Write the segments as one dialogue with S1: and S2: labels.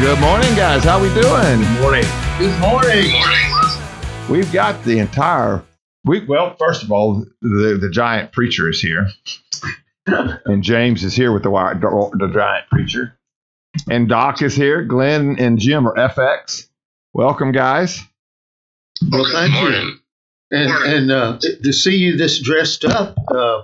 S1: Good morning, guys. How we doing?
S2: Good morning.
S3: Good morning.
S1: We've got the entire. We well, first of all, the the giant preacher is here, and James is here with the wi- the giant preacher, and Doc is here. Glenn and Jim are FX. Welcome, guys.
S3: Well, thank you.
S2: morning.
S3: And and uh, to see you this dressed up uh,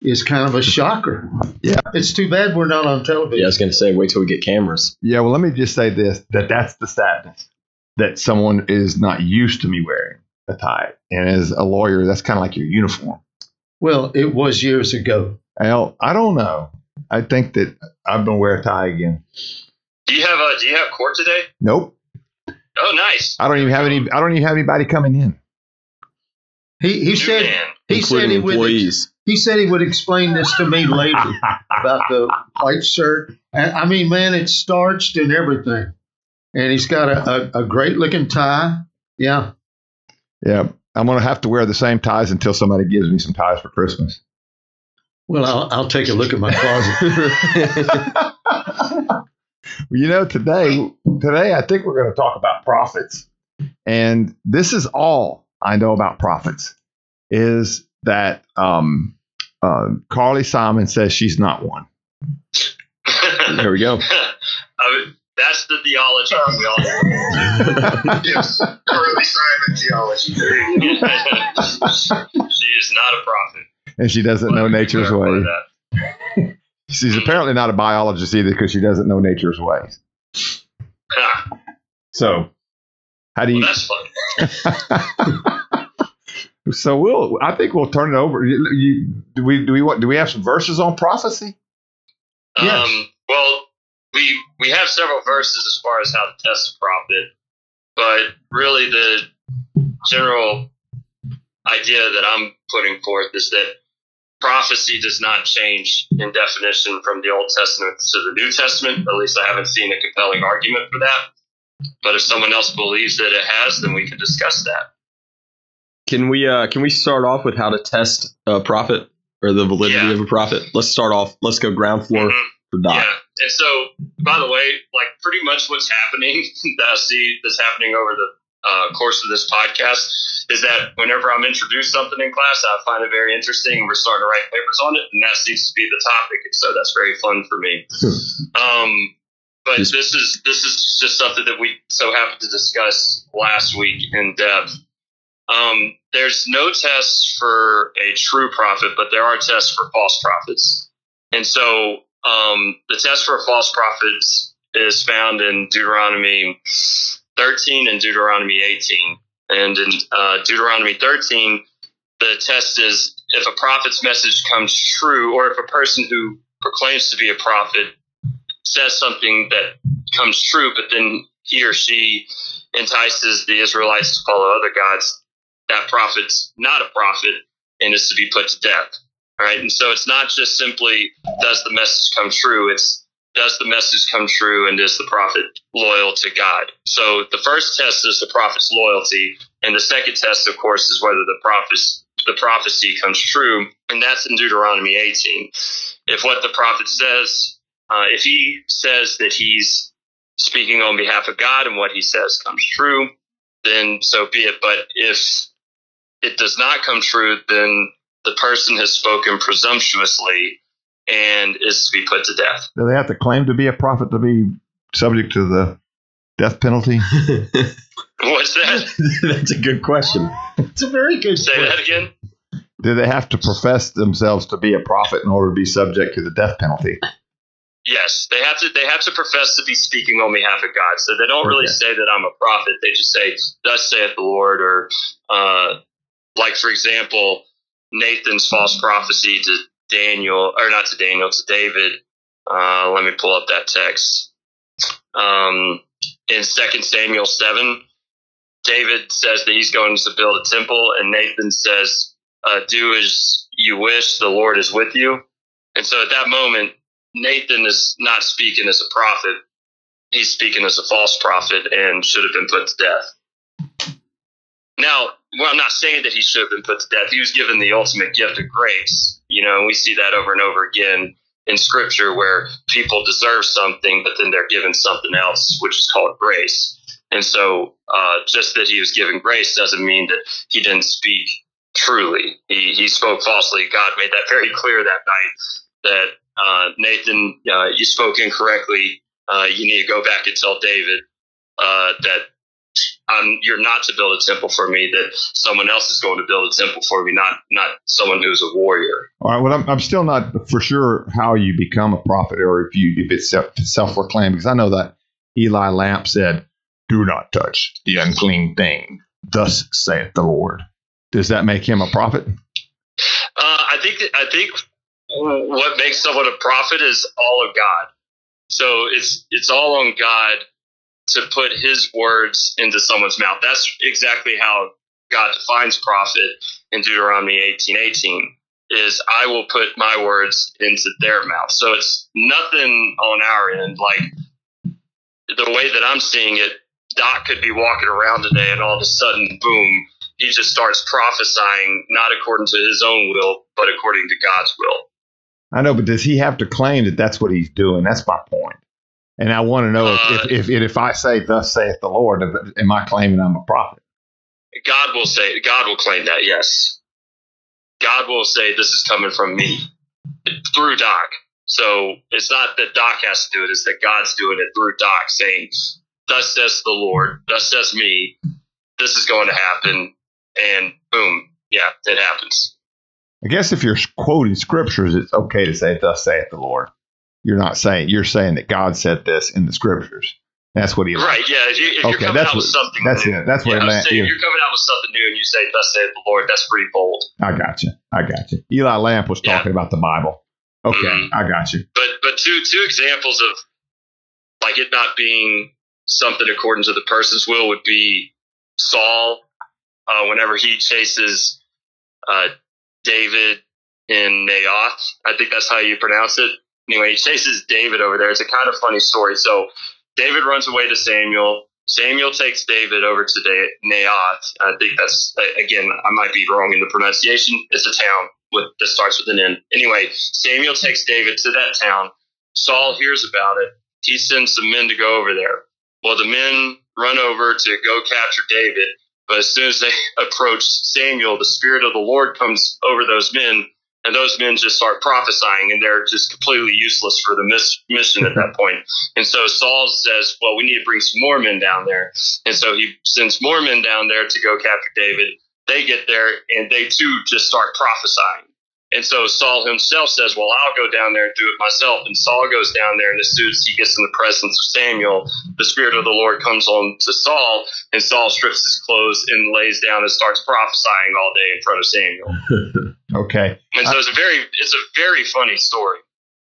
S3: is kind of a shocker.
S1: Yeah.
S3: It's too bad we're not on television.
S4: Yeah, I was going to say, wait till we get cameras.
S1: Yeah. Well, let me just say this: that that's the sadness that someone is not used to me wearing a tie, and as a lawyer, that's kind of like your uniform.
S3: Well, it was years ago.
S1: Well, I don't know. I think that I'm gonna wear a tie again.
S2: Do you have uh, Do you have court today?
S1: Nope.
S2: Oh, nice.
S1: I don't even have any. I don't even have anybody coming in.
S3: He he
S2: New
S3: said
S2: man.
S3: he said
S4: including
S3: he would
S4: employees.
S3: He said he would explain this to me later about the white shirt. And I mean, man, it's starched and everything. And he's got a, a, a great looking tie. Yeah.
S1: Yeah, I'm gonna have to wear the same ties until somebody gives me some ties for Christmas.
S3: Well, I'll, I'll take a look at my closet.
S1: well, you know, today, today I think we're going to talk about prophets. and this is all I know about prophets is that um, uh, Carly Simon says she's not one.
S4: there we go.
S2: I mean, that's the theology we all know.
S5: yes, Carly Simon theology.
S2: she is not a prophet.
S1: And she doesn't know nature's
S2: Clarify
S1: ways. She's apparently not a biologist either because she doesn't know nature's ways. So, how do
S2: well,
S1: you?
S2: that's funny.
S1: So we'll. I think we'll turn it over. You, you, do we? Do we want? Do we have some verses on prophecy?
S3: Yes.
S2: Um, well, we we have several verses as far as how to test a prophet, but really the general idea that I'm putting forth is that prophecy does not change in definition from the Old Testament to the New Testament. At least I haven't seen a compelling argument for that. But if someone else believes that it has, then we can discuss that.
S4: Can we uh, can we start off with how to test a prophet or the validity
S2: Yeah.
S4: of a prophet? Let's start off. Let's go ground floor
S2: Mhm.
S4: for Doc.
S2: Yeah, and so by the way, like pretty much what's happening that I see that's happening over the uh, course of this podcast is that whenever I'm introduced something in class, I find it very interesting, and we're starting to write papers on it, and that seems to be the topic, and so that's very fun for me. um, but this is this is just something that we so happened to discuss last week in depth. Um, there's no tests for a true prophet, but there are tests for false prophets. And so um, the test for false prophets is found in Deuteronomy 13 and Deuteronomy 18. And in uh, Deuteronomy 13, the test is if a prophet's message comes true, or if a person who proclaims to be a prophet says something that comes true, but then he or she entices the Israelites to follow other gods, that prophet's not a prophet and is to be put to death. All right. And so it's not just simply does the message come true, it's does the message come true and is the prophet loyal to God? So the first test is the prophet's loyalty, and the second test, of course, is whether the prophecy the prophecy comes true, and that's in Deuteronomy 18. If what the prophet says, uh, if he says that he's speaking on behalf of God and what he says comes true, then so be it. But if it does not come true, then the person has spoken presumptuously and is to be put to death.
S1: Do they have to claim to be a prophet to be subject to the death penalty?
S2: What's that?
S4: That's a good question.
S3: It's a very good question.
S2: Say that again.
S1: Do they have to profess themselves to be a prophet in order to be subject to the death penalty?
S2: Yes, they have to. They have to profess to be speaking on behalf of God. So they don't really say that I'm a prophet. They just say, "Thus saith the Lord," or, uh, like for example, Nathan's false prophecy to Daniel, or not to Daniel, to David, Uh, let me pull up that text. Um, in 2 Samuel 7, David says that he's going to build a temple, and Nathan says, uh, Do as you wish, the Lord is with you. And so at that moment, Nathan is not speaking as a prophet, he's speaking as a false prophet and should have been put to death. Now, well, I'm not saying that he should have been put to death. He was given the ultimate gift of grace. You know, and we see that over and over again in scripture where people deserve something, but then they're given something else, which is called grace. And so, uh, just that he was given grace doesn't mean that he didn't speak truly. He, he spoke falsely. God made that very clear that night that uh, Nathan, uh, you spoke incorrectly. Uh, you need to go back and tell David uh, that um, you're not to build a temple for me. That someone else is going to build a temple for me, not not someone who's a warrior.
S1: All right. Well, I'm, I'm still not for sure how you become a prophet or if you if it's self proclaimed because I know that Eli Lapp said, "Do not touch the unclean thing." Thus saith the Lord. Does that make him a prophet?
S2: Uh, I think I think what makes someone a prophet is all of God. So it's it's all on God to put His words into someone's mouth. That's exactly how God defines prophet in Deuteronomy eighteen eighteen. Is I will put my words into their mouth. So it's nothing on our end. Like the way that I'm seeing it, Doc could be walking around today, and all of a sudden, boom, he just starts prophesying not according to his own will, but according to God's will.
S1: I know, but does he have to claim that that's what he's doing? That's my point. And I want to know
S2: Uh,
S1: if, if, if, if I say, Thus saith the Lord, am I claiming I'm a prophet?
S2: God will say, God will claim that, yes. God will say, this is coming from me through Doc. So it's not that Doc has to do it, it's that God's doing it through Doc, saying, Thus says the Lord, thus says me, this is going to happen. And boom, yeah, it happens.
S1: I guess if you're quoting scriptures, it's okay to say, Thus saith the Lord. You're not saying, you're saying that God said this in the scriptures. That's what he
S2: Right, yeah. If, you, if
S1: Okay,
S2: you're coming
S1: that's
S2: out with something
S1: that's
S2: new,
S1: it. That's what
S2: yeah, I'm saying
S1: yeah.
S2: if you're coming out with something new and you say, Thus saith the Lord, that's pretty bold.
S1: I got you. I got you. Eli Lapp was
S2: Yeah.
S1: talking about the Bible. Okay,
S2: Mhm.
S1: I got you.
S2: but but two two examples of like it not being something according to the person's will would be Saul uh, whenever he chases uh, David in Naoth. I think that's how you pronounce it. Anyway, he chases David over there. It's a kind of funny story. So David runs away to Samuel. Samuel takes David over to Da- Naoth. I think that's again, I might be wrong in the pronunciation. It's a town with that starts with an N. Anyway, Samuel takes David to that town. Saul hears about it. He sends some men to go over there. Well, the men run over to go capture David, but as soon as they approach Samuel, the Spirit of the Lord comes over those men, and those men just start prophesying, and they're just completely useless for the miss- mission at that point. And so Saul says, Well, we need to bring some more men down there. And so he sends more men down there to go capture David. They get there, and they too just start prophesying. And so Saul himself says, Well, I'll go down there and do it myself. And Saul goes down there, and as soon as he gets in the presence of Samuel, the Spirit of the Lord comes on to Saul, and Saul strips his clothes and lays down and starts prophesying all day in front of Samuel.
S1: Okay.
S2: And so it's a very it's a very funny story.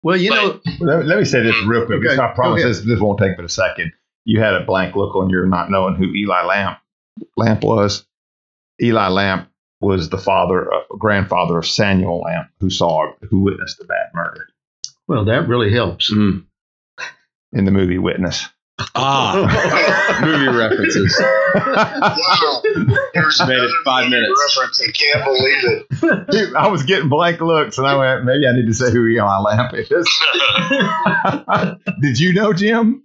S3: Well, you know,
S1: Let, let me say this mm-hmm. real quick.
S3: Okay,
S1: I promise this, this won't take but a second. You had a blank look on your not knowing who Eli Lapp Lamp was. Eli Lapp was the father, uh, grandfather of Samuel Lapp, who saw, who witnessed the bad murder
S3: well, that really helps.
S4: Mm.
S1: in the movie Witness.
S4: Ah, movie references.
S5: Wow. There's
S4: Made it five minutes.
S5: Reference. I can't believe it.
S1: Dude, I was getting blank looks, and I went, maybe I need to say who Eli Lapp is. Did you know, Jim?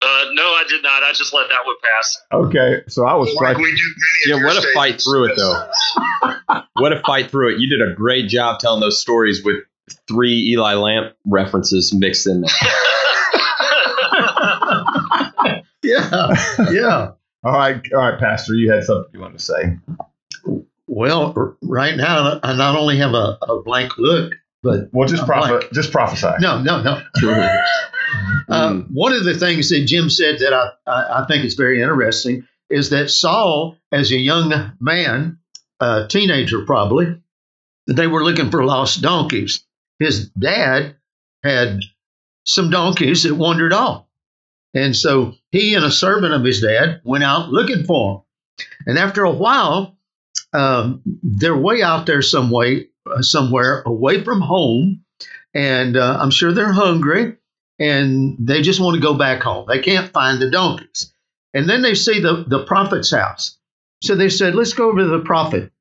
S2: Uh, no, I did not. I just let that one pass.
S1: Okay, so I was
S5: Like we do
S4: Yeah, what a fight through it, though. What a fight through it. You did a great job telling those stories with three Eli Lapp references mixed in there.
S3: Yeah, yeah.
S1: All right, all right, Pastor, you had something you wanted to say.
S3: Well, r- right now, I not only have a, a blank look, but
S1: Well, just prophet, just prophesy.
S3: no, no, no. Uh, one of the things that Jim said that I, I, I think is very interesting is that Saul, as a young man, a teenager probably, they were looking for lost donkeys. His dad had some donkeys that wandered off. And so he and a servant of his dad went out looking for them. And after a while, um, they're way out there some way, somewhere away from home. And uh, I'm sure they're hungry and they just want to go back home. They can't find the donkeys. And then they see the, the prophet's house. So they said, let's go over to the prophet.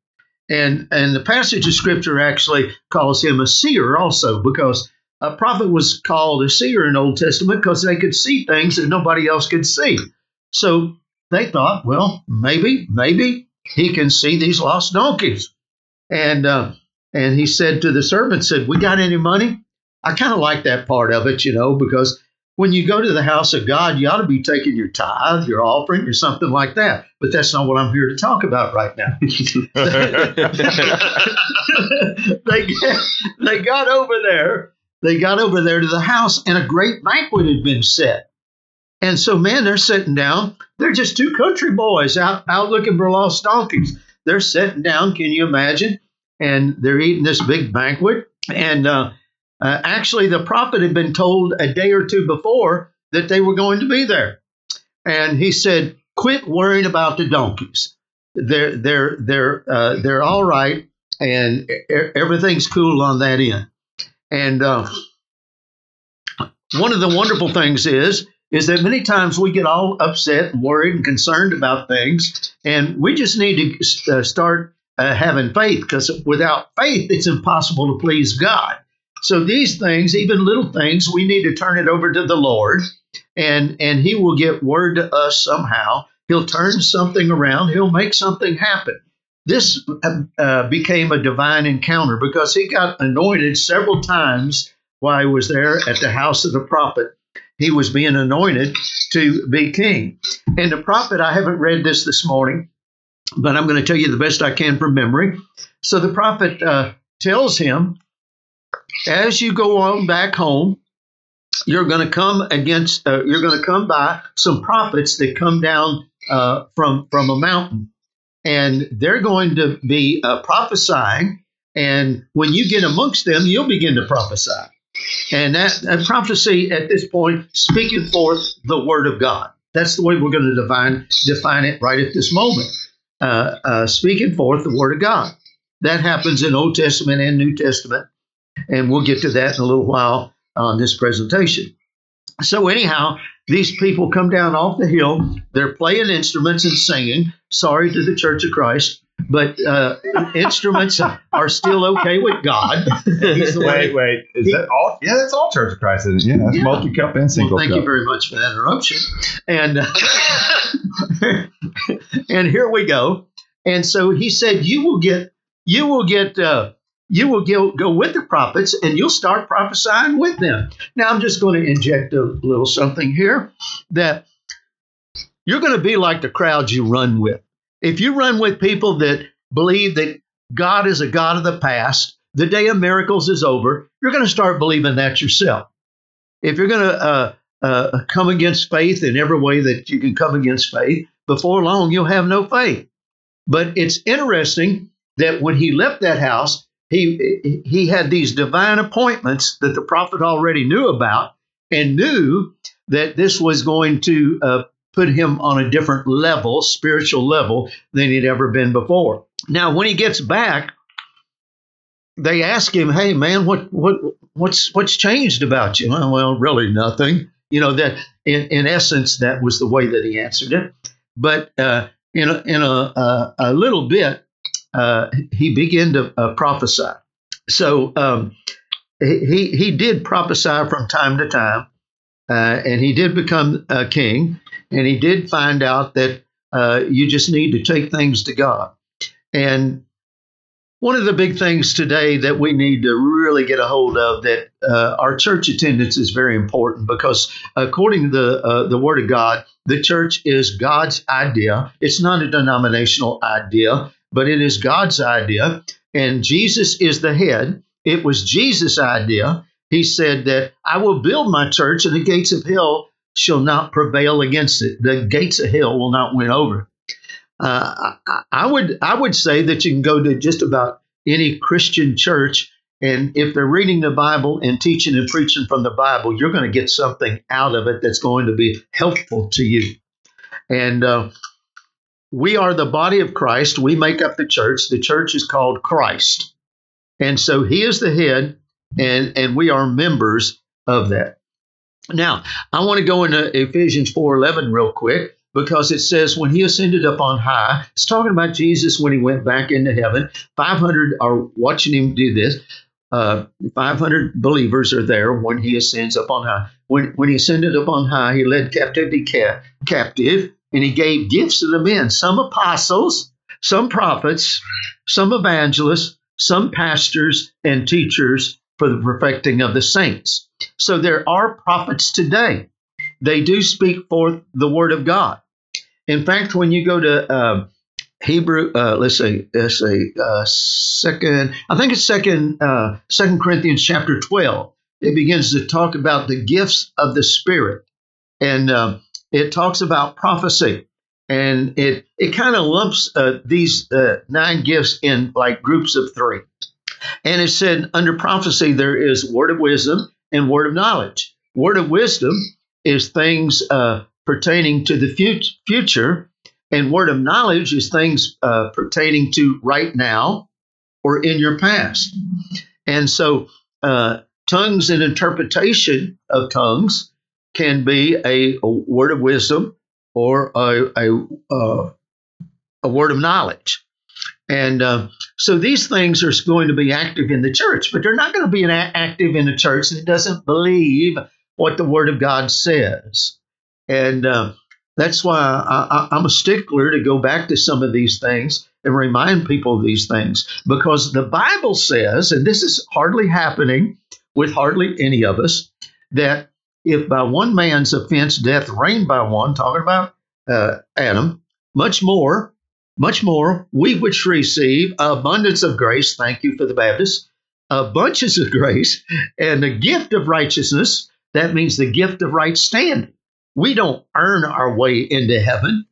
S3: And, and the passage of scripture actually calls him a seer also because a prophet was called a seer in Old Testament because they could see things that nobody else could see. So they thought, well, maybe, maybe he can see these lost donkeys. And uh, and he said to the servant, said, "We got any money?" I kind of like that part of it, you know, because when you go to the house of God, you ought to be taking your tithe, your offering, or something like that. But that's not what I'm here to talk about right now. they, they got over there. They got over there to the house, and a great banquet had been set. And so, man, they're sitting down. They're just two country boys out, out looking for lost donkeys. They're sitting down, can you imagine? And they're eating this big banquet. And uh, uh, actually, the prophet had been told a day or two before that they were going to be there. And he said, Quit worrying about the donkeys. They're, they're, they're, uh, they're all right, and everything's cool on that end. And uh, one of the wonderful things is, is that many times we get all upset and worried and concerned about things, and we just need to uh, start uh, having faith because without faith, it's impossible to please God. So these things, even little things, we need to turn it over to the Lord, and and He will get word to us somehow. He'll turn something around. He'll make something happen. This uh, uh became a divine encounter because he got anointed several times while he was there at the house of the prophet. He was being anointed to be king. And the prophet, I haven't read this this morning, but I'm going to tell you the best I can from memory. So the prophet uh, tells him as you go on back home, you're going to come against, uh, you're going to come by some prophets that come down uh, from from a mountain, and they're going to be uh, prophesying. And when you get amongst them, you'll begin to prophesy. And that, that prophecy at this point, speaking forth the word of God. That's the way we're going to define define it right at this moment. Uh, uh, speaking forth the word of God. That happens in Old Testament and New Testament. And we'll get to that in a little while on this presentation. So, anyhow, these people come down off the hill. They're playing instruments and singing. Sorry to the Church of Christ, but uh, instruments are still okay with God.
S1: wait, wait. Is he, that all? Yeah, that's all Church of Christ, isn't it? Yeah, that's yeah. multi cup and single
S3: well, thank
S1: cup.
S3: you very much for that interruption. And, uh, and here we go. And so he said, You will get, you will get, uh, you will go, go with the prophets and you'll start prophesying with them. Now, I'm just going to inject a little something here that you're going to be like the crowds you run with. If you run with people that believe that God is a God of the past, the day of miracles is over, you're going to start believing that yourself. If you're going to uh, uh, come against faith in every way that you can come against faith, before long you'll have no faith. But it's interesting that when he left that house, he he had these divine appointments that the prophet already knew about and knew that this was going to uh, put him on a different level spiritual level than he'd ever been before. Now when he gets back they ask him hey man what what what's what's changed about you? Well really nothing you know that in, in essence that was the way that he answered it but uh, in a, in a, a, a little bit uh, he began to uh, prophesy. So um, he he did prophesy from time to time, uh, and he did become a king, and he did find out that uh, you just need to take things to God. And one of the big things today that we need to really get a hold of that uh, our church attendance is very important because according to the uh, the Word of God, the church is God's idea. It's not a denominational idea but it is God's idea, and Jesus is the head. It was Jesus' idea. He said that I will build my church, and the gates of hell shall not prevail against it. The gates of hell will not win over. Uh, I, I would I would say that you can go to just about any Christian church And if they're reading the Bible and teaching and preaching from the Bible, you're going to get something out of it that's going to be helpful to you. And uh, we are the body of Christ. We make up the church. The church is called Christ. And so he is the head, and, and we are members of that. Now, I want to go into Ephesians 4:11 real quick because it says when he ascended up on high, it's talking about Jesus when he went back into heaven. 500 are watching him do this. Uh, 500 believers are there when he ascends up on high. When, when he ascended up on high, he led captivity ca- captive and he gave gifts to the men some apostles, some prophets, some evangelists, some pastors and teachers for the perfecting of the saints. So there are prophets today. They do speak forth the word of God. In fact, when you go to uh, Hebrew, uh, let's say, let's say, uh, second, I think it's second, uh, Second Corinthians chapter twelve. It begins to talk about the gifts of the Spirit, and uh, it talks about prophecy, and it it kind of lumps uh, these nine gifts in like groups of three. And it said under prophecy there is word of wisdom and word of knowledge. Word of wisdom is things uh, pertaining to the fut- future, and word of knowledge is things uh, pertaining to right now or in your past. And so, uh, tongues and interpretation of tongues can be a, a word of wisdom or a, a, uh, a word of knowledge. And uh, so these things are going to be active in the church, but they're not going to be active in a church that doesn't believe what the Word of God says. And uh, that's why I, I'm a stickler to go back to some of these things and remind people of these things because the Bible says, and this is hardly happening with hardly any of us, that if by one man's offense death reigned by one, talking about uh, Adam, much more, much more, we which receive abundance of grace, thank you for the Baptists, uh, bunches of grace, and the gift of righteousness, that means the gift of right standing. We don't earn our way into heaven,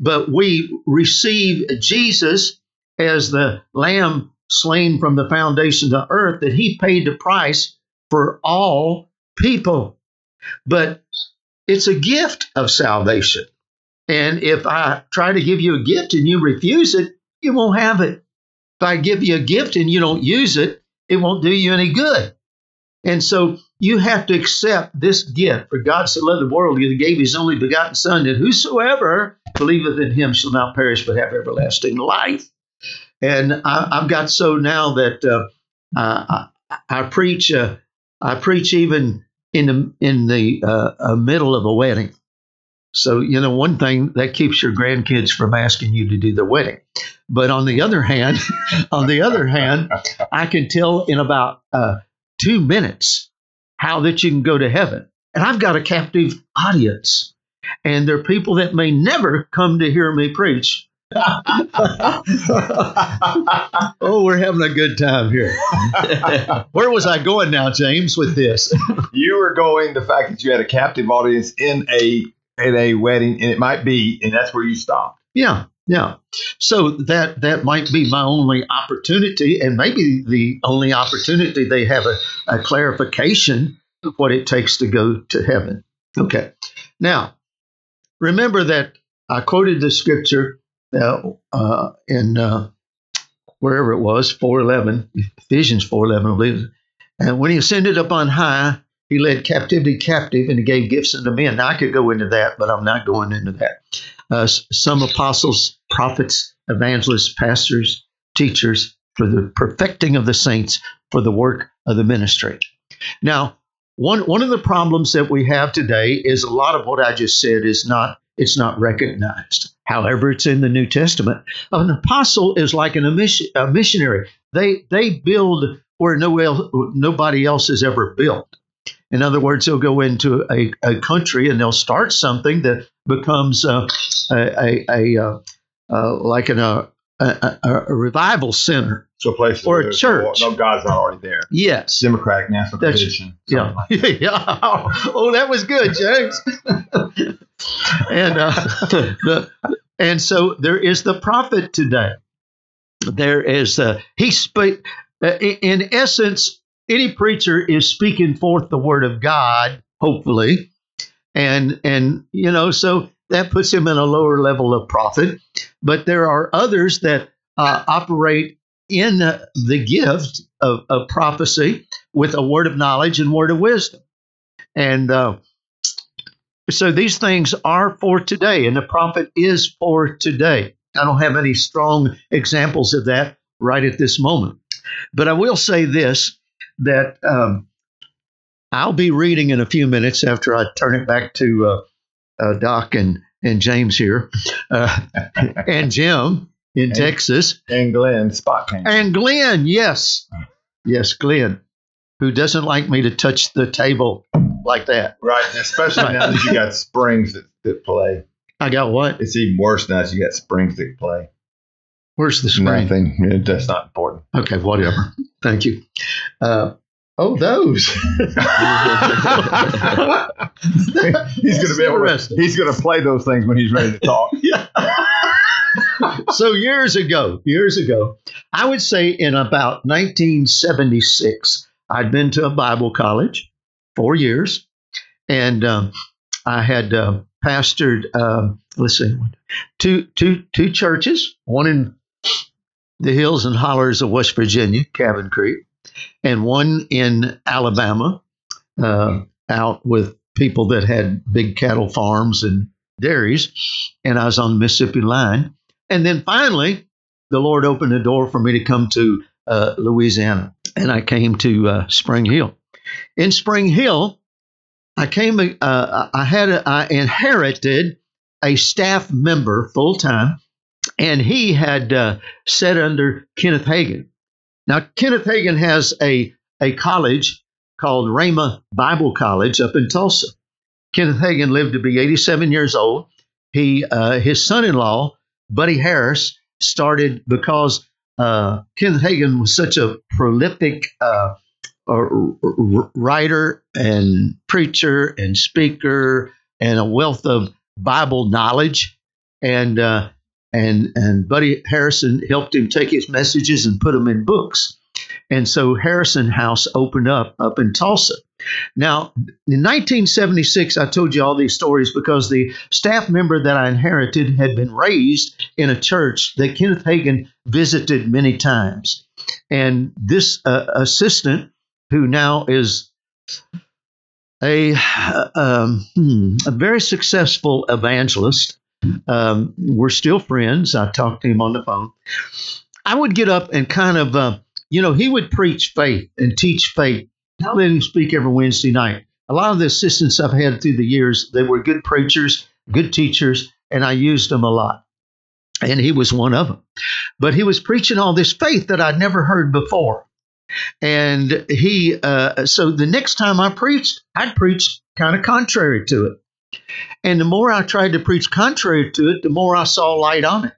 S3: but we receive Jesus as the lamb slain from the foundation of the earth, that he paid the price for all people. But it's a gift of salvation. And if I try to give you a gift and you refuse it, you won't have it. If I give you a gift and you don't use it, it won't do you any good. And so you have to accept this gift. For God so loved the world, he gave his only begotten Son, that whosoever believeth in him shall not perish but have everlasting life. And I, have got so now that uh, I, I, preach. Uh, I preach even in the in the uh, uh, middle of a wedding. So you know, one thing that keeps your grandkids from asking you to do the wedding. But on the other hand, on the other hand, I can tell in about uh, two minutes how that you can go to heaven. And I've got a captive audience. And there are people that may never come to hear me preach. oh, we're having a good time here. Where was I going now, James, with this?
S1: you were going the fact that you had a captive audience in a at a wedding, and it might be, and that's where you stopped.
S3: Yeah, yeah. So that that might be my only opportunity, and maybe the only opportunity they have a, a clarification of what it takes to go to heaven. Okay. Now, remember that I quoted the scripture uh, uh, in uh, wherever it was, 411, Ephesians 411, I believe. And when he ascended up on high, he led captivity captive and he gave gifts unto men. Now, I could go into that, but I'm not going into that. Uh, some apostles, prophets, evangelists, pastors, teachers for the perfecting of the saints for the work of the ministry. Now, one, one of the problems that we have today is a lot of what I just said is not it's not recognized. However, it's in the New Testament. An apostle is like an, a missionary. They they build where no el- nobody else has ever built. In other words, they'll go into a, a country and they'll start something that becomes uh, a, a, a uh, uh, like an, a, a, revival center.
S1: So a place
S3: or a church.
S1: No, God's not already there.
S3: Yes.
S1: Democratic National
S3: That's,
S1: Convention.
S3: Yeah.
S1: Like
S3: yeah. Oh, that was good, James. and uh, the, and so there is the prophet today. There is uh, he speak Uh, in essence, any preacher is speaking forth the word of God, hopefully, and and you know, so that puts him in a lower level of prophet. But there are others that uh, operate in the gift of, of prophecy with a word of knowledge and word of wisdom, and uh, so these things are for today, and the prophet is for today. I don't have any strong examples of that right at this moment. But I will say this that um, I'll be reading in a few minutes after I turn it back to uh, uh, Doc and, and James here, uh, and Jim in
S1: And-
S3: Texas,
S1: And Glenn Spot came.
S3: and Glenn, yes, yes, Glenn, who doesn't like me to touch the table like that.
S1: Right, especially now that you got springs that, that play.
S3: I got what?
S1: It's even worse now that you got springs that play.
S3: Where's the spring?
S1: Nothing. That's not important.
S3: Okay, whatever. Thank you. Uh, oh, those.
S1: he's going to be able to. He's going to play those things when he's ready to talk.
S3: so years ago, years ago, I would say in about 1976, I'd been to a Bible college four years, and um, I had uh, pastored. Um, let's see, two two two churches, one in the hills and hollers of West Virginia, Cabin Creek, and one in Alabama, uh, out with people that had big cattle farms and dairies, and I was on the Mississippi line. And then finally, the Lord opened the door for me to come to uh, Louisiana, and I came to uh, Spring Hill. In Spring Hill, I came. Uh, I had. A, I inherited a staff member full time, and he had uh, sat under Kenneth Hagin. Now, Kenneth Hagin has a a college called Rhema Bible College up in Tulsa. Kenneth Hagin lived to be 87 years old. He, uh, his son-in-law, Buddy Harrison, started because uh, Kenneth Hagin was such a prolific uh, writer and preacher and speaker and a wealth of Bible knowledge, and uh, and and Buddy Harrison helped him take his messages and put them in books. And so Harrison House opened up up in Tulsa. Now, in 1976, I told you all these stories because the staff member that I inherited had been raised in a church that Kenneth Hagin visited many times. And this uh, assistant, who now is a, um, hmm, a very successful evangelist, um, we're still friends. I talked to him on the phone. I would get up and kind of, uh, you know, he would preach faith and teach faith. I let him speak every Wednesday night. A lot of the assistants I've had through the years, they were good preachers, good teachers, and I used them a lot. And he was one of them. But he was preaching all this faith that I'd never heard before. And he, uh, so the next time I preached, I'd preach kind of contrary to it. And the more I tried to preach contrary to it, the more I saw light on it.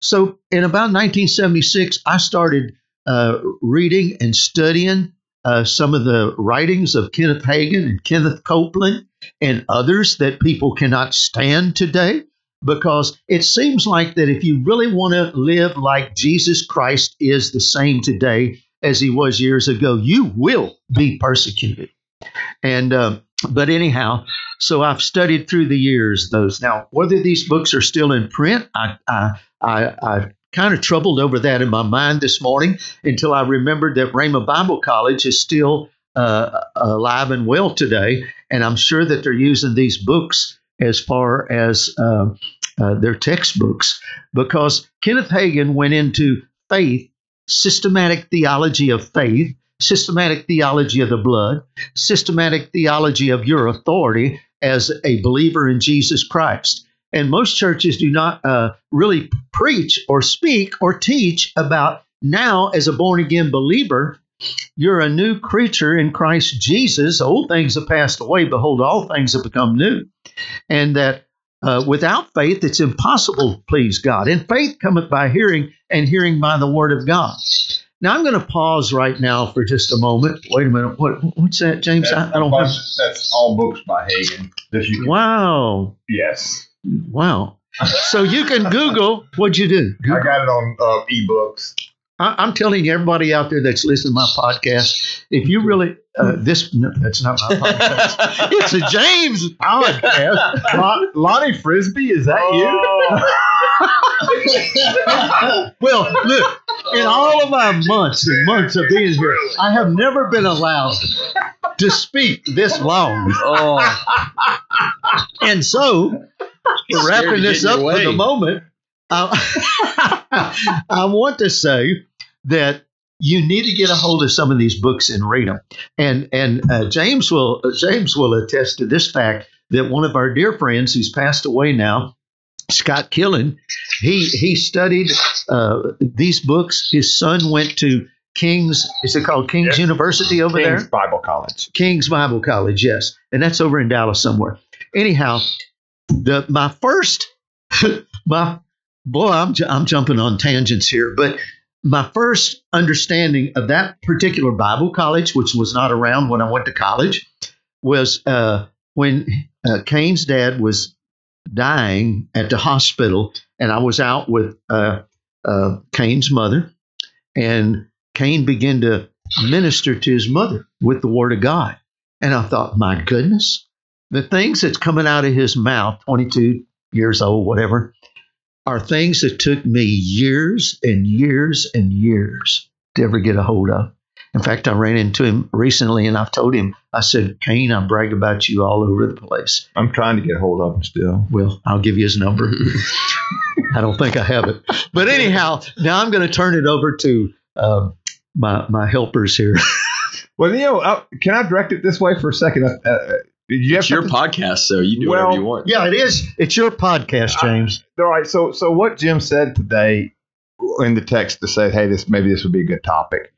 S3: So in about 1976, I started uh, reading and studying uh, some of the writings of Kenneth Hagin and Kenneth Copeland and others that people cannot stand today because it seems like that if you really want to live like Jesus Christ is the same today as he was years ago, you will be persecuted. And uh, but anyhow, so I've studied through the years those. Now, whether these books are still in print, I I I, I kind of troubled over that in my mind this morning until I remembered that Rhema Bible College is still uh, alive and well today, and I'm sure that they're using these books as far as uh, uh, their textbooks because Kenneth Hagin went into faith, systematic theology of faith, systematic theology of the blood, systematic theology of your authority as a believer in Jesus Christ. And most churches do not uh, really preach or speak or teach about now, as a born again believer, you're a new creature in Christ Jesus. Old things have passed away. Behold, all things have become new. And that uh, without faith, it's impossible to please God. And faith cometh by hearing, and hearing by the word of God. Now, I'm going to pause right now for just a moment. Wait a minute. What, what's that, James? I, I don't have.
S1: That's all books by Hagin. You
S3: Wow.
S1: Yes.
S3: Wow. So you can Google what'd you do?
S1: I got it on uh, ebooks.
S3: I, I'm telling everybody out there that's listening to my podcast, if you really uh, this no, that's not my podcast. it's a James podcast.
S1: Lon- Lonnie Frisbee, is that
S3: Well, look, in all of my months and months of being here, I have never been allowed to speak this long.
S4: oh,
S3: And so, wrapping this up for the moment, I, I want to say that you need to get a hold of some of these books and read them. And and uh, James will James will attest to this fact that one of our dear friends who's passed away now, Scott Killen, he he studied uh, these books. His son went to King's. Is it called King's
S1: Yes.
S3: University over there?
S1: King's Bible College.
S3: King's Bible College, yes, and that's over in Dallas somewhere. Anyhow, the my first my boy, I'm I'm jumping on tangents here, but my first understanding of that particular Bible college, which was not around when I went to college, was uh, when uh, Cain's dad was dying at the hospital, and I was out with uh, uh, Cain's mother, and Cain began to minister to his mother with the Word of God. And I thought, my goodness, the things that's coming out of his mouth, 22 years old, whatever, are things that took me years and years and years to ever get a hold of. In fact, I ran into him recently and I've told him, I said, Cain, I brag about you all over the place.
S1: I'm trying to get hold of him still.
S3: Well, I'll give you his number. I don't think I have it. But anyhow, now I'm going to turn it over to uh, my, my helpers here.
S1: Well, you know, uh, can I direct it this way for a second? Uh, uh, you have
S4: it's your podcast, so you do
S1: Well,
S4: whatever you want.
S3: yeah, it is. It's your podcast, James.
S1: All right. So, so what Jim said today in the text to say, hey, this maybe this would be a good topic.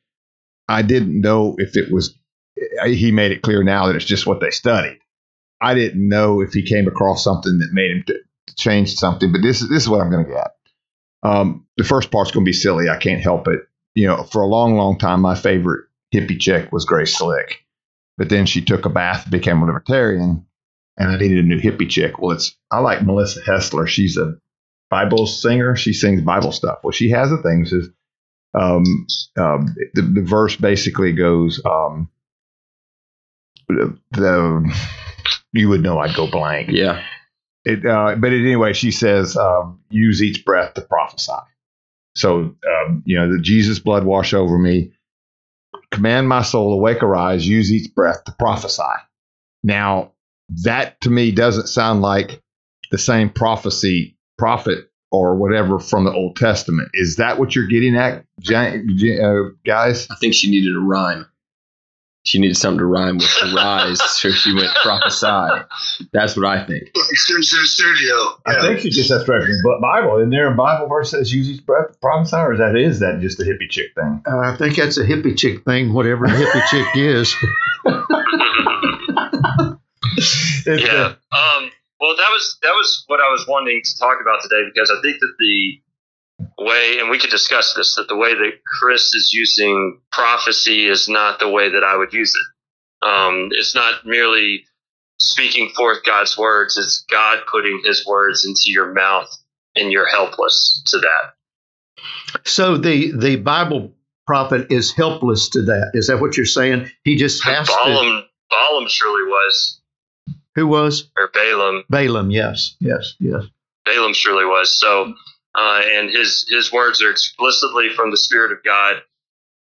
S1: I didn't know if it was. He made it clear now that it's just what they studied. I didn't know if he came across something that made him t- change something. But this is this is what I'm going to get. Um, the first part's going to be silly. I can't help it. You know, for a long, long time, my favorite hippie chick was Grace Slick, but then she took a bath, became a libertarian, and I needed a new hippie chick. Well, it's I like Melissa Hessler. She's a Bible singer. She sings Bible stuff. Well, she has a thing. Says um, um, the the verse basically goes um, the, the you would know I'd go blank.
S4: Yeah.
S1: It, uh, but anyway, she says um, use each breath to prophesy. So um, you know the Jesus blood wash over me. Command my soul, awake, arise. Use each breath to prophesy. Now that to me doesn't sound like the same prophecy, prophet, or whatever from the Old Testament. Is that what you're getting at, Ja- Ja- uh, guys?
S4: I think she needed a rhyme. She needed something to rhyme with to rise, so she went prophesy. That's what I think.
S5: Extends to the studio.
S1: I think she gets that straight from the Bible. Isn't there a Bible verse that says use each breath to prophesy, or is that is that just a hippie chick thing?
S3: Uh, I think that's a hippie chick thing, whatever a hippie chick is.
S1: It's,
S2: yeah. Um, well, that was that was what I was wanting to talk about today because I think that the way, and we could discuss this, that the way that Chris is using prophecy is not the way that I would use it. Um, it's not merely speaking forth God's words; it's God putting His words into your mouth, and you're helpless to that.
S3: So the the Bible prophet is helpless to that. Is that what you're saying? He just has to.
S2: Balaam, Balaam surely was,
S3: Who was
S2: or Balaam.
S3: Balaam? Yes, yes, yes.
S2: Balaam surely was. So, uh, and his his words are explicitly from the Spirit of God.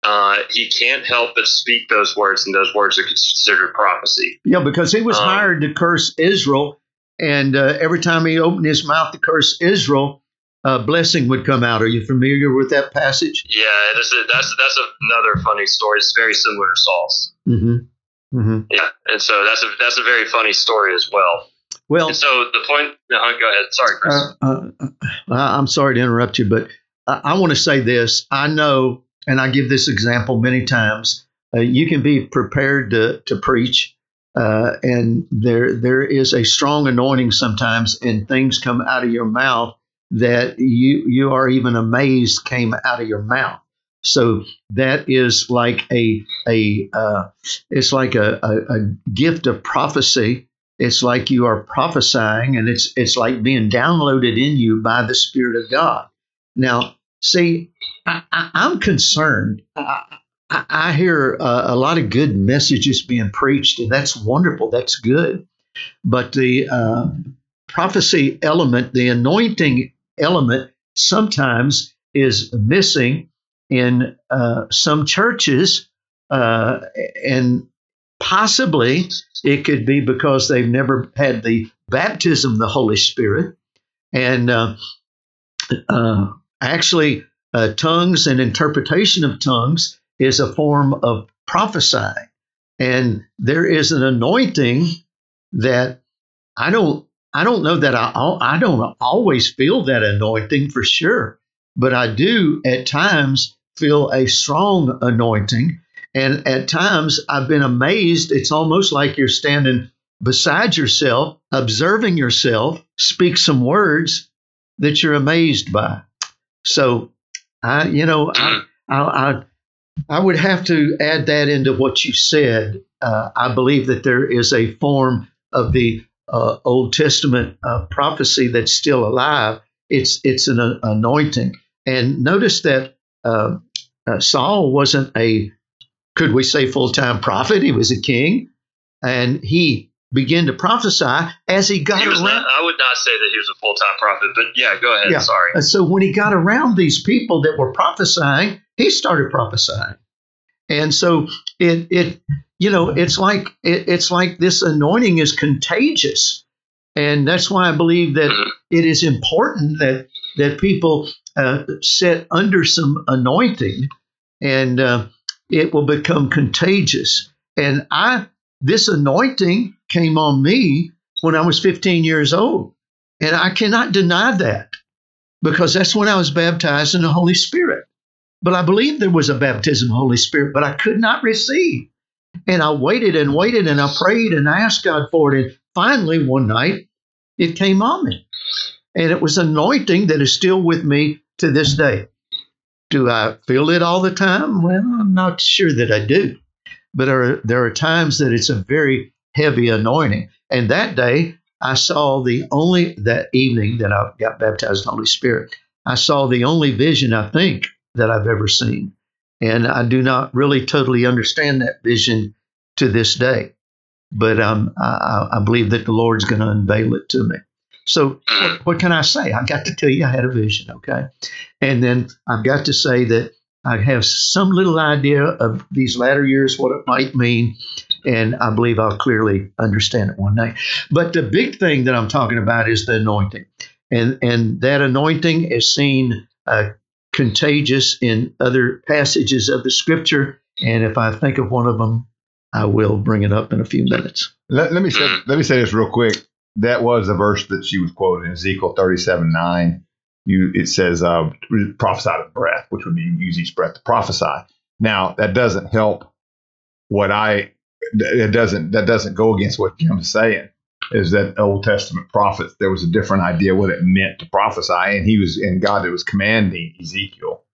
S2: Uh, he can't help but speak those words, and those words are considered prophecy.
S3: Yeah, because he was
S2: Um,
S3: hired to curse Israel, and uh, every time he opened his mouth to curse Israel, a blessing would come out. Are you familiar with that passage?
S2: Yeah, that's a, that's that's another funny story. It's very similar to Saul's.
S3: Mm-hmm. Mm-hmm.
S2: Yeah, and so that's a that's a very funny story as well.
S3: Well,
S2: And so the point. No, go ahead. Sorry, Chris.
S3: uh, uh, uh, I'm sorry to interrupt you, but I, I want to say this. I know, and I give this example many times. Uh, you can be prepared to to preach, uh, and there there is a strong anointing sometimes, and things come out of your mouth that you you are even amazed came out of your mouth. So that is like a a uh, it's like a, a, a gift of prophecy it's like you are prophesying and it's it's like being downloaded in you by the spirit of god now See, I, I'm concerned. I, I, hear a lot of good messages being preached, and that's wonderful. That's good. But the uh, prophecy element, the anointing element, sometimes is missing in uh, some churches, uh, and possibly it could be because they've never had the baptism of the Holy Spirit, and uh, uh actually, uh, tongues and interpretation of tongues is a form of prophesying, and there is an anointing that I don't. I don't know that I I don't always feel that anointing for sure, but I do at times feel a strong anointing. And at times I've been amazed. It's almost like you're standing beside yourself, observing yourself, speak some words that you're amazed by. So, I, you know, I, I, I, would have to add that into what you said. Uh, I believe that there is a form of the uh, Old Testament uh, prophecy that's still alive. It's it's an anointing, and notice that uh, uh, Saul wasn't a, could we say, full time prophet. He was a king, and he began to prophesy as he got
S2: He
S3: around.
S2: not, I would not say that he was a full time prophet, but yeah, go ahead.
S3: Yeah.
S2: Sorry.
S3: And so when he got around these people that were prophesying, he started prophesying. And so it it you know it's like it, it's like this anointing is contagious, and that's why I believe that
S2: Mhm.
S3: it is important that that people uh, sit under some anointing, and uh, it will become contagious. And I this anointing came on me when I was 15 years old, and I cannot deny that because that's when I was baptized in the Holy Spirit. But I believe there was a baptism of the Holy Spirit, but I could not receive. And I waited and waited and I prayed and asked God for it. And finally, one night, it came on me. And it was anointing that is still with me to this day. Do I feel it all the time? Well, I'm not sure that I do. But there are, there are times that it's a very heavy anointing. And that day, I saw the only, that evening that I got baptized in the Holy Spirit, I saw the only vision, I think, that I've ever seen. And I do not really totally understand that vision to this day. But um, I, I believe that the Lord's going to unveil it to me. So, what, what can I say? I've got to tell you I had a vision, okay? And then I've got to say that I have some little idea of these latter years, what it might mean. And I believe I'll clearly understand it one day. But the big thing that I'm talking about is the anointing. And, and that anointing is seen uh, contagious in other passages of the scripture. And if I think of one of them, I will bring it up in a few minutes.
S1: Let, let me say let me say this real quick. That was the verse that she was quoting, Ezekiel thirty-seven nine. You it says uh, prophesy with breath, which would mean use each breath to prophesy. Now that doesn't help what I it doesn't that doesn't go against what Jim's saying. Is that Old Testament prophets? There was a different idea what it meant to prophesy, and he was and God that was commanding Ezekiel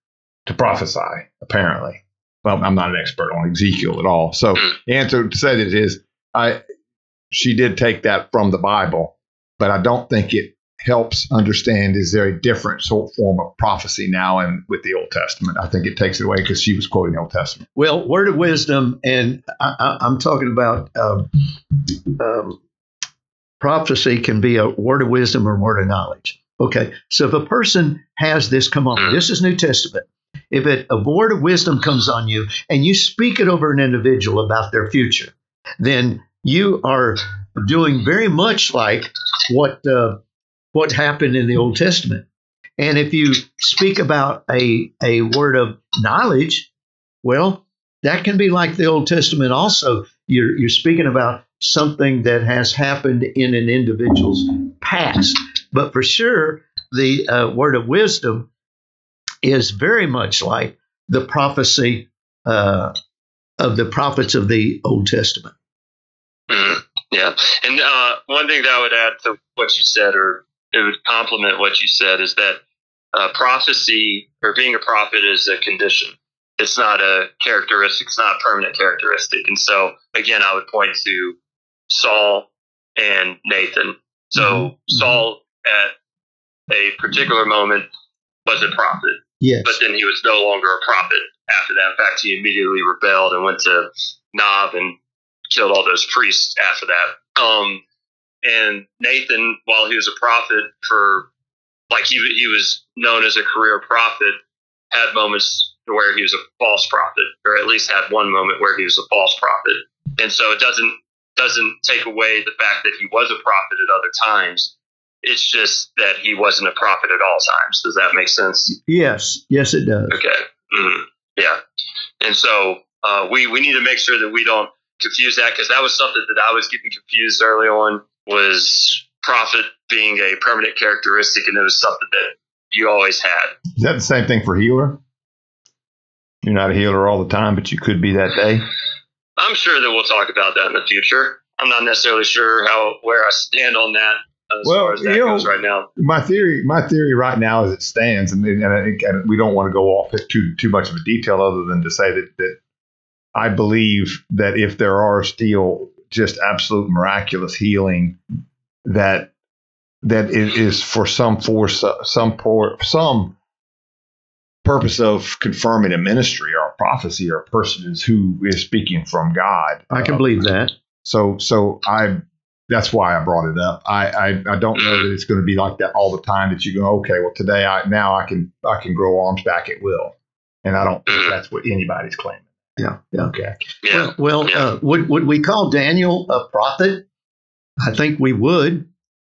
S1: to prophesy. Apparently, well, I'm not an expert on Ezekiel at all. So the answer to say it is, I she did take that from the Bible, but I don't think it helps understand is there a different sort form of prophecy now and with the Old Testament. I think it takes it away because she was quoting the Old Testament.
S3: Well, word of wisdom, and I, I'm talking about um, um, prophecy can be a word of wisdom or word of knowledge. Okay, so if a person has this come on, this is New Testament. If it, a word of wisdom comes on you and you speak it over an individual about their future, then you are doing very much like what uh, what happened in the Old Testament. And if you speak about a a word of knowledge, well, that can be like the Old Testament also. You're, you're speaking about something that has happened in an individual's past. But for sure, the uh, word of wisdom is very much like the prophecy uh, of the prophets of the Old Testament.
S2: Mhm. Yeah, and uh, one thing that I would add to what you said, or it would complement what you said, is that uh, prophecy or being a prophet is a condition. It's not a characteristic. It's not a permanent characteristic. And so, again, I would point to Saul and Nathan. So
S3: Mhm.
S2: Saul, at a particular moment, was a prophet.
S3: Yes.
S2: but then he was no longer a prophet after that. In fact, he immediately rebelled and went to Nob and killed all those priests after that. Um, and Nathan, while he was a prophet for, like he he was known as a career prophet, had moments where he was a false prophet, or at least had one moment where he was a false prophet. And so it doesn't doesn't take away the fact that he was a prophet at other times. It's just that he wasn't a prophet at all times. Does that make sense?
S3: Yes. Yes, it does.
S2: Okay. Mhm. Yeah. And so uh, we we need to make sure that we don't confuse that because that was something that I was getting confused early on was prophet being a permanent characteristic, and it was something that you always had.
S1: Is that the same thing for healer? You're not a healer all the time, but you could be that day.
S2: I'm sure that we'll talk about that in the future. I'm not necessarily sure how where I stand on that as
S1: Well,
S2: far as that
S1: you know-
S2: goes right now.
S1: My theory, my theory right now as it stands, and, and, I think- and we don't want to go off into too too much of a detail, other than to say that that I believe that if there are still just absolute miraculous healing, that that it is for some force, some por- some purpose of confirming a ministry or a prophecy or a person is who is speaking from God.
S3: I can
S1: Uh,
S3: believe that.
S1: So, so I, that's why I brought it up. I, I, I don't know that it's going to be like that all the time. That you go, okay, well, today I now I can I can grow arms back at will, and I don't think that's what anybody's claiming.
S3: Yeah. Yeah.
S1: Okay,
S2: Yeah.
S3: Well, well
S2: Yeah.
S3: uh, would would we call Daniel a prophet? I think we would,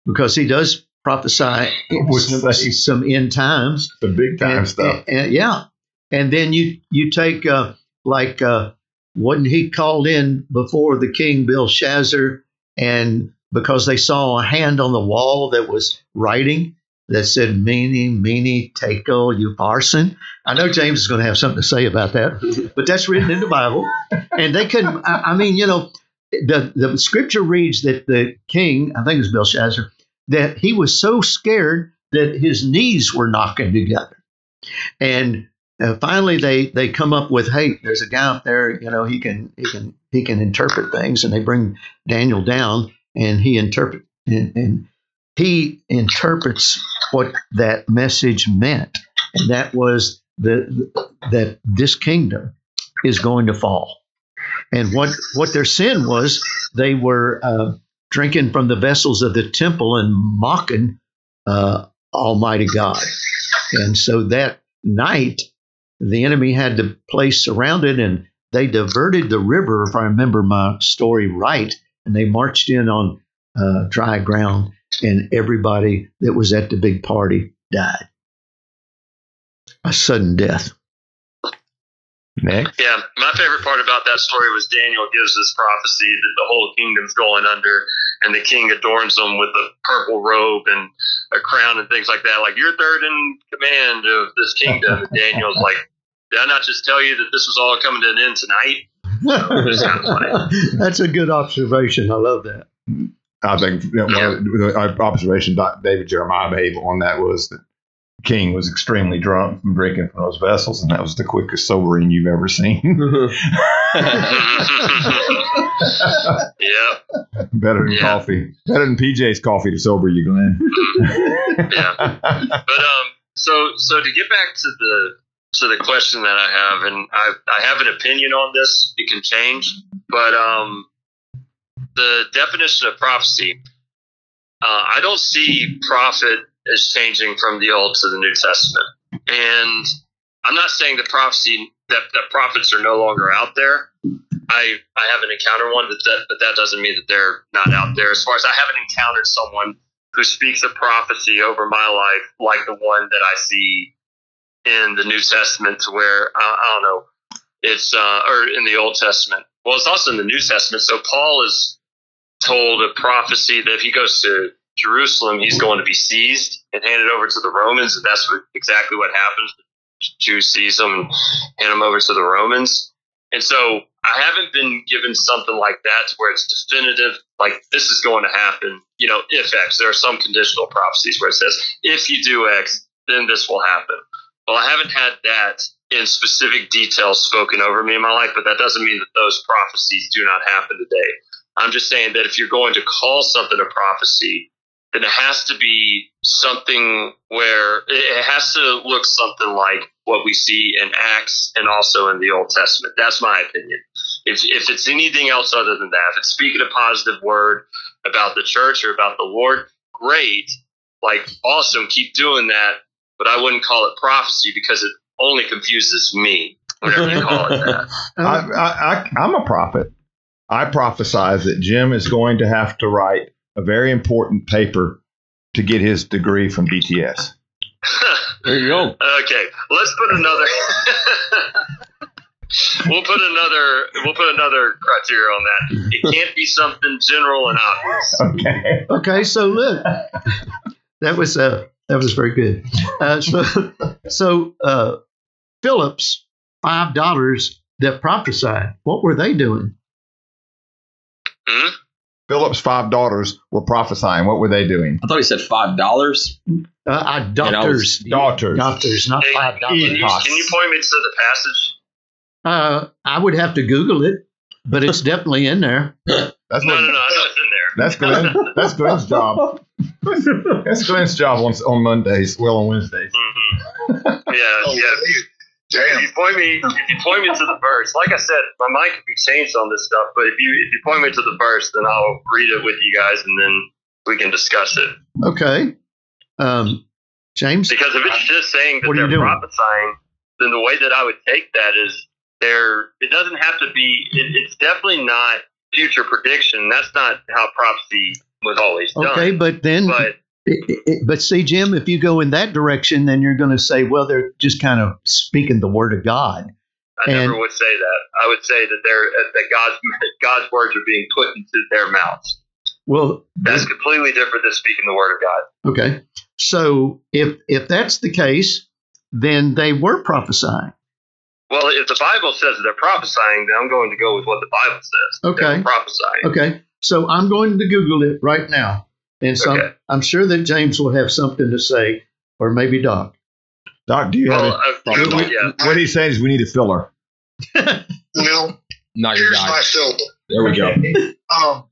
S3: because he does prophesy
S1: Would
S3: some, some end times.
S1: the big time
S3: and,
S1: stuff.
S3: and- and- yeah, and then you you take uh, like uh, wasn't he called in before the king Belshazzar, and because they saw a hand on the wall that was writing that said "Mene, Mene, Tekel, Upharsin." I know James is going to have something to say about that, but that's written in the Bible, and they couldn't. I, I mean, you know, the the scripture reads that the king, I think it was Belshazzar, that he was so scared that his knees were knocking together. And uh, finally, they they come up with, "Hey, there's a guy up there. You know, he can he can he can interpret things." And they bring Daniel down, and he interpret and, and he interprets what that message meant, and that was the that this kingdom is going to fall. And what what their sin was, they were uh, drinking from the vessels of the temple and mocking uh, Almighty God. And so that night, the enemy had the place surrounded and they diverted the river, if I remember my story right, and they marched in on uh, dry ground, and everybody that was at the big party died. A sudden death.
S1: Next,
S2: Yeah, my favorite part about that story was Daniel gives this prophecy that the whole kingdom's going under, and the king adorns them with a purple robe and a crown and things like that. Like you're third in command of this kingdom. And Daniel's like, did I not just tell you that this was all coming to an end tonight? It's kind of.
S3: That's a good observation. I love that.
S1: I think you know, one of the the observation Doc- David Jeremiah made on that was that King was extremely drunk from drinking from those vessels, and that was the quickest sobering you've ever seen.
S2: yeah,
S1: Better than
S2: Yeah.
S1: coffee. Better than PJ's coffee to sober you, Glenn.
S2: yeah. But um, so so to get back to the to the question that I have, and I I have an opinion on this. It can change, but um, the definition of prophecy, uh, I don't see prophet as changing from the Old to the New Testament, and I'm not saying that prophecy that, that prophets are no longer out there. I I haven't encountered one, but that but that doesn't mean that they're not out there. As far as I haven't encountered someone who speaks a prophecy over my life like the one that I see in the New Testament, to where uh, I don't know, it's uh, or in the Old Testament. Well, it's also in the New Testament. So Paul is told a prophecy that if he goes to Jerusalem, he's going to be seized and handed over to the Romans, and that's what, exactly what happens. Jews seize him and hand him over to the Romans. And so I haven't been given something like that to where it's definitive, like this is going to happen, you know, if X. There are some conditional prophecies where it says, if you do X, then this will happen. Well, I haven't had that in specific details spoken over me in my life, but that doesn't mean that those prophecies do not happen today. I'm just saying that if you're going to call something a prophecy, then it has to be something where it has to look something like what we see in Acts and also in the Old Testament. That's my opinion. If, if it's anything else other than that, if it's speaking a positive word about the church or about the Lord, great. Like, awesome, keep doing that. But I wouldn't call it prophecy because it only confuses me Whatever you call it that.
S1: I, I, I, I'm a prophet. I prophesize that Jim is going to have to write a very important paper to get his degree from DTS.
S4: There you go.
S2: Okay, let's put another. we'll put another. We'll put another criteria on that. It can't be something general and obvious.
S1: Okay.
S3: Okay, so look, that was uh, that was very good. Uh, so, so uh, Philip's five daughters that prophesied, what were they doing?
S2: Hmm?
S1: Philip's five daughters were prophesying. What were they doing?
S4: I thought he said five dollars.
S3: Uh, uh, doctors,
S1: Daughters.
S3: daughters, not
S2: Hey,
S3: five
S2: Can you,
S3: dollars.
S2: can you point me to the passage?
S3: Uh, I would have to Google it, but it's definitely in there.
S1: That's
S2: No, no,
S1: what,
S2: no. It's in there.
S1: That's Glenn. That's Glenn's job. That's Glenn's job on, on Mondays. Well, on Wednesdays.
S2: hmm Yeah,
S5: Oh,
S2: yeah. If you, if you point me, if you point me to the verse, like I said, my mind could be changed on this stuff. But if you if you point me to the verse, then I'll read it with you guys, and then we can discuss it.
S3: Okay, um, James.
S2: Because if it's just saying that
S3: What are you
S2: they're prophesying, then the way that I would take that is they're. It doesn't have to be. It, it's definitely not future prediction. That's not how prophecy was always done.
S3: Okay, but then,
S2: But
S3: it, it, but see, Jim, if you go in that direction, then you're going to say, well, they're just kind of speaking the word of God.
S2: I never would say that. I would say that they're uh, that God's God's words are being put into their mouths.
S3: Well,
S2: That's completely different than speaking the word of God.
S3: okay. So if if that's the case, then they were prophesying.
S2: Well, if the Bible says they're prophesying, then I'm going to go with what the Bible says.
S3: Okay.
S2: Prophesying.
S3: Okay, so I'm going to Google it right now, and so
S2: Okay.
S3: I'm sure that James will have something to say, or maybe Doc.
S1: Doc, do you have
S2: Well,
S1: a,
S2: uh,
S1: what,
S2: yeah.
S1: what he's saying is we need a filler.
S5: Well,
S4: Not your
S5: here's
S4: guy.
S5: my filter.
S4: There we go.
S5: Um,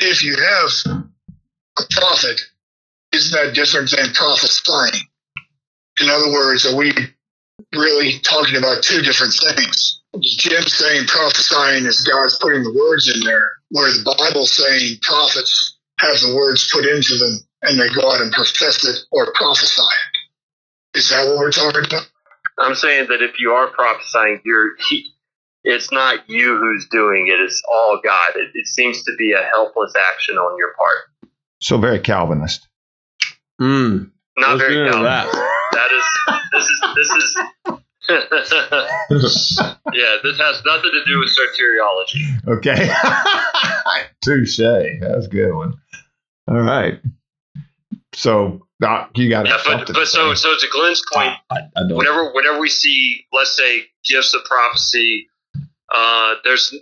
S5: if you have a prophet, isn't that different than prophesying? In other words, are we really talking about two different things? Jim saying prophesying is God's putting the words in there, where the Bible's saying prophets have the words put into them and they go out and profess it or prophesy it. Is that what we're talking about?
S2: I'm saying that if you are prophesying, you're he, it's not you who's doing it; it's all God. It, it seems to be a helpless action on your part.
S1: So very Calvinist.
S4: Mm,
S2: Not
S4: let's get
S2: very
S4: into
S2: Calvinist.
S4: that.
S2: That is this is this is. yeah, this has nothing to do with soteriology.
S1: Okay. Touche. That was a good one. All right. So, Doc, you got
S2: Yeah, but but so
S1: say.
S2: so to Glenn's point,
S4: I, I
S2: whenever whenever we see let's say gifts of prophecy uh, there's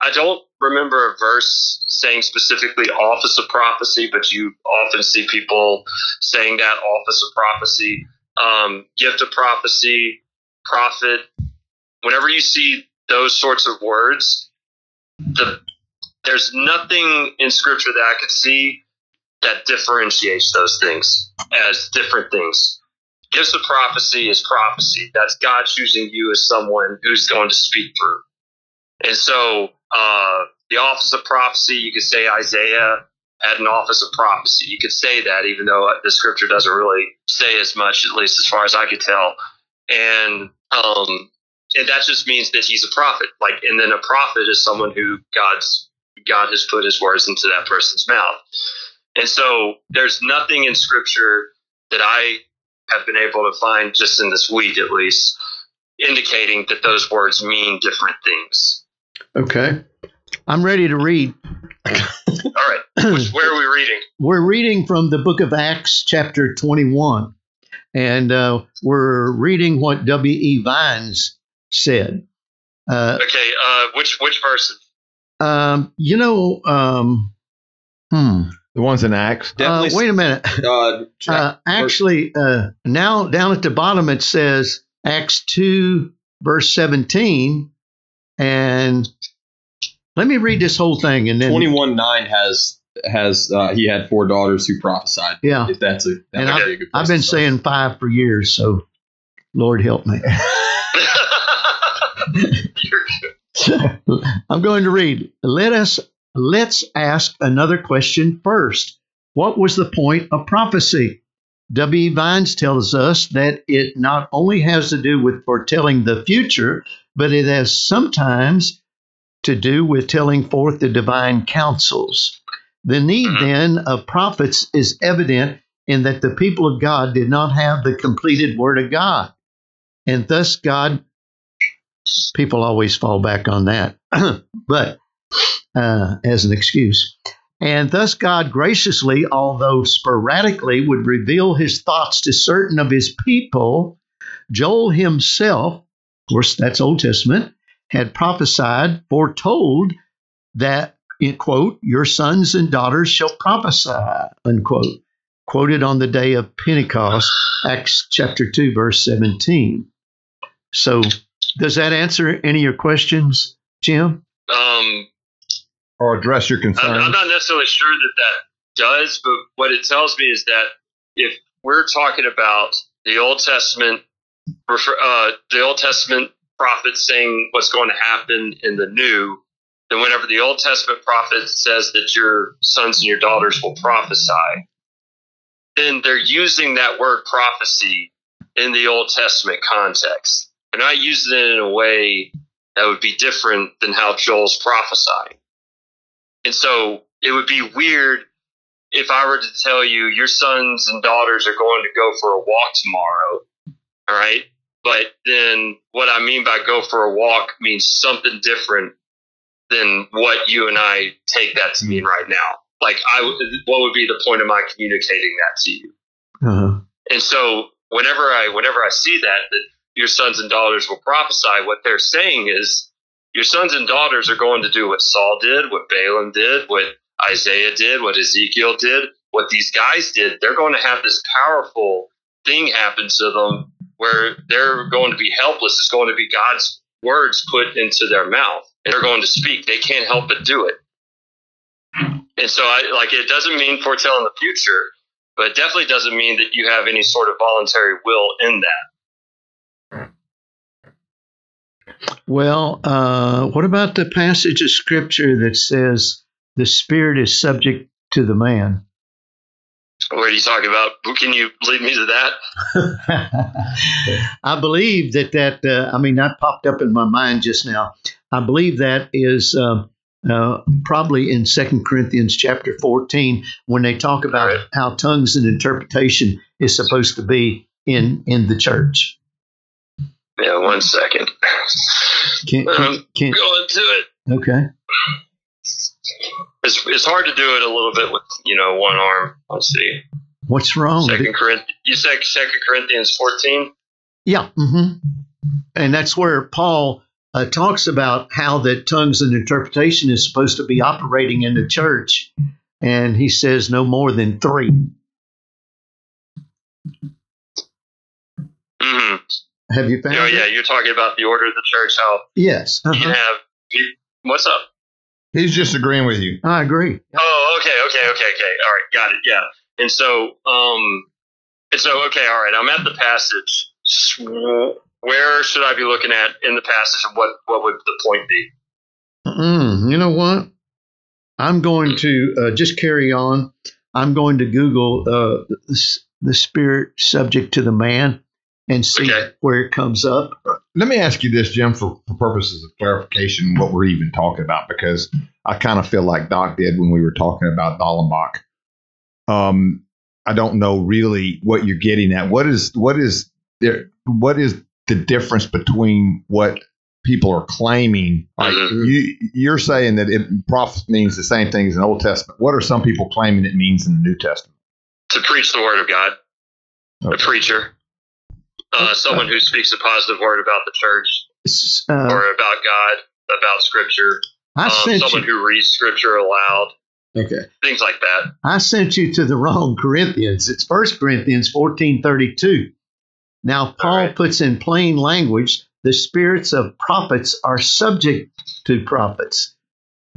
S2: i don't remember a verse saying specifically office of prophecy but you often see people saying that office of prophecy um, gift of prophecy prophet whenever you see those sorts of words the there's nothing in scripture that i could see that differentiates those things as different things gifts of prophecy is prophecy. That's God choosing you as someone who's going to speak through. And so, uh, the office of prophecy, you could say Isaiah had an office of prophecy. You could say that, even though the scripture doesn't really say as much, at least as far as I could tell. And um, and that just means that he's a prophet. Like, and then a prophet is someone who God's God has put His words into that person's mouth. And so, there's nothing in scripture that I have been able to find just in this week at least indicating that those words mean different things
S3: Okay, I'm ready to read.
S2: all right Which, where are we reading
S3: We're reading from the book of Acts, chapter 21, and uh, we're reading what W.E. Vines said. Uh,
S2: okay uh which which verse?
S3: um, you know, um, hmm.
S1: The ones in Acts.
S3: Uh, wait a minute.
S4: uh,
S3: Uh, actually, uh, now down at the bottom it says Acts 2, verse 17. And let me read this whole thing and then.
S4: Twenty-one nine has has uh, he had four daughters who prophesied.
S3: Yeah.
S4: If that's a that
S3: And
S4: might be a good place
S3: I've been saying five for years, so Lord help me. I'm going to read. Let us let's ask another question first. What was the point of prophecy? W. Vines tells us that it not only has to do with foretelling the future, but it has sometimes to do with telling forth the divine counsels. The need
S2: Mhm.
S3: then of prophets is evident in that the people of God did not have the completed word of God. And thus God people always fall back on that, but uh, as an excuse. And thus, God graciously, although sporadically, would reveal his thoughts to certain of his people. Joel himself, of course, that's Old Testament, had prophesied, foretold that, quote, your sons and daughters shall prophesy, unquote, quoted on the day of Pentecost, Acts chapter 2, verse 17. So, does that answer any of your questions, Jim?
S2: um,
S1: or address your
S2: I'm,
S1: concerns.
S2: I'm not necessarily sure that that does, but what it tells me is that if we're talking about the Old Testament, uh, the Old Testament prophets saying what's going to happen in the New, then whenever the Old Testament prophet says that your sons and your daughters will prophesy, then they're using that word prophecy in the Old Testament context. They're not using it in a way that would be different than how Joel's prophesying. And so it would be weird if I were to tell you your sons and daughters are going to go for a walk tomorrow. All right. But then what I mean by go for a walk means something different than what you and I take that to mean right now. Like I what would be the point of my communicating that to you?
S3: Uh,
S2: And so whenever I whenever I see that that your sons and daughters will prophesy, what they're saying is your sons and daughters are going to do what Saul did, what Balaam did, what Isaiah did, what Ezekiel did, what these guys did. They're going to have this powerful thing happen to them where they're going to be helpless. It's going to be God's words put into their mouth, and they're going to speak. They can't help but do it. And so, I like it doesn't mean foretelling the future, but it definitely doesn't mean that you have any sort of voluntary will in that.
S3: Well, uh, what about the passage of scripture that says the spirit is subject to the man?
S2: What are you talking about? Who Can you lead me to that?
S3: I believe that that uh, I mean that popped up in my mind just now. I believe that is uh, uh, probably in Second Corinthians chapter fourteen when they talk about
S2: Right.
S3: how tongues and interpretation is supposed to be in in the church.
S2: Yeah, one second.
S3: Can, can,
S2: Um,
S3: can,
S2: Go into it.
S3: okay.
S2: It's, it's hard to do it a little bit with you know one arm. Let's see.
S3: What's wrong?
S2: Second Corinthians. You said Second Corinthians fourteen.
S3: Yeah. hmm And that's where Paul uh, talks about how that tongues and interpretation is supposed to be operating in the church. And he says no more than three. Have you found
S2: Oh
S3: it?
S2: yeah, you're talking about the order of the church. How
S3: Yes. uh-huh.
S2: can have. You, what's up?
S1: He's just agreeing with you.
S3: I agree.
S2: Oh, okay, okay, okay, okay. All right, got it. Yeah. And so, um, and so, okay, all right. I'm at the passage. Where should I be looking at in the passage, and what what would the point be?
S3: Mm, you know what? I'm going to uh, just carry on. I'm going to Google uh, the, the spirit subject to the man and see
S2: Okay.
S3: where it comes up.
S1: Let me ask you this, Jim, for, for purposes of clarification, what we're even talking about, because I kind of feel like Doc did when we were talking about Dallenbach. Um, I don't know really what you're getting at. What is what is there? What is the difference between what people are claiming? Like
S2: Mhm.
S1: you, you're saying that it prophet means the same thing as an Old Testament. What are some people claiming it means in the New Testament?
S2: To preach the word of God, a preacher, uh, someone who speaks a positive word about the church
S3: Uh,
S2: or about God, about Scripture.
S3: I
S2: Um,
S3: sent
S2: someone
S3: you.
S2: who reads Scripture aloud,
S3: Okay.
S2: things like that.
S3: I sent you to the wrong Corinthians. It's First Corinthians fourteen thirty two. Now Paul
S2: right.
S3: puts in plain language the spirits of prophets are subject to prophets.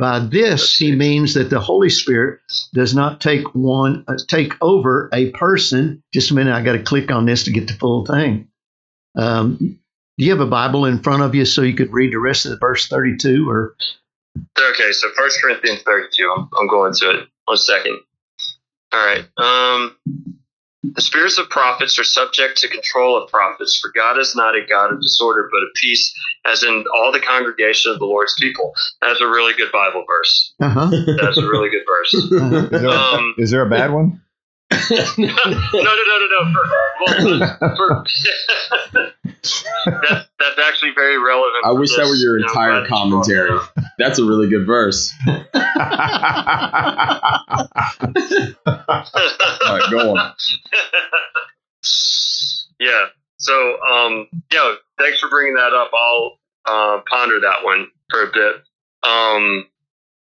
S3: By this he means that the Holy Spirit does not take one uh, take over a person. Just a minute, I got to click on this to get the full thing. Um, do you have a Bible in front of you so you could read the rest of the verse 32? Or
S2: Okay, so First Corinthians 32. I'm, I'm going to it. One second. All right. Um, the spirits of prophets are subject to control of prophets, for God is not a God of disorder, but of peace, as in all the congregation of the Lord's people. That's a really good Bible verse.
S3: uh-huh.
S2: That's a really good verse.
S1: Is there,
S2: Um,
S1: is there a bad one?
S2: No, no, no, no, no. For, well, for, that's, that's actually very relevant.
S4: I wish that
S2: this,
S4: were your entire commentary. That's a really good verse. All right, go on.
S2: yeah. So, um, yeah, thanks for bringing that up. I'll uh, ponder that one for a bit. Um,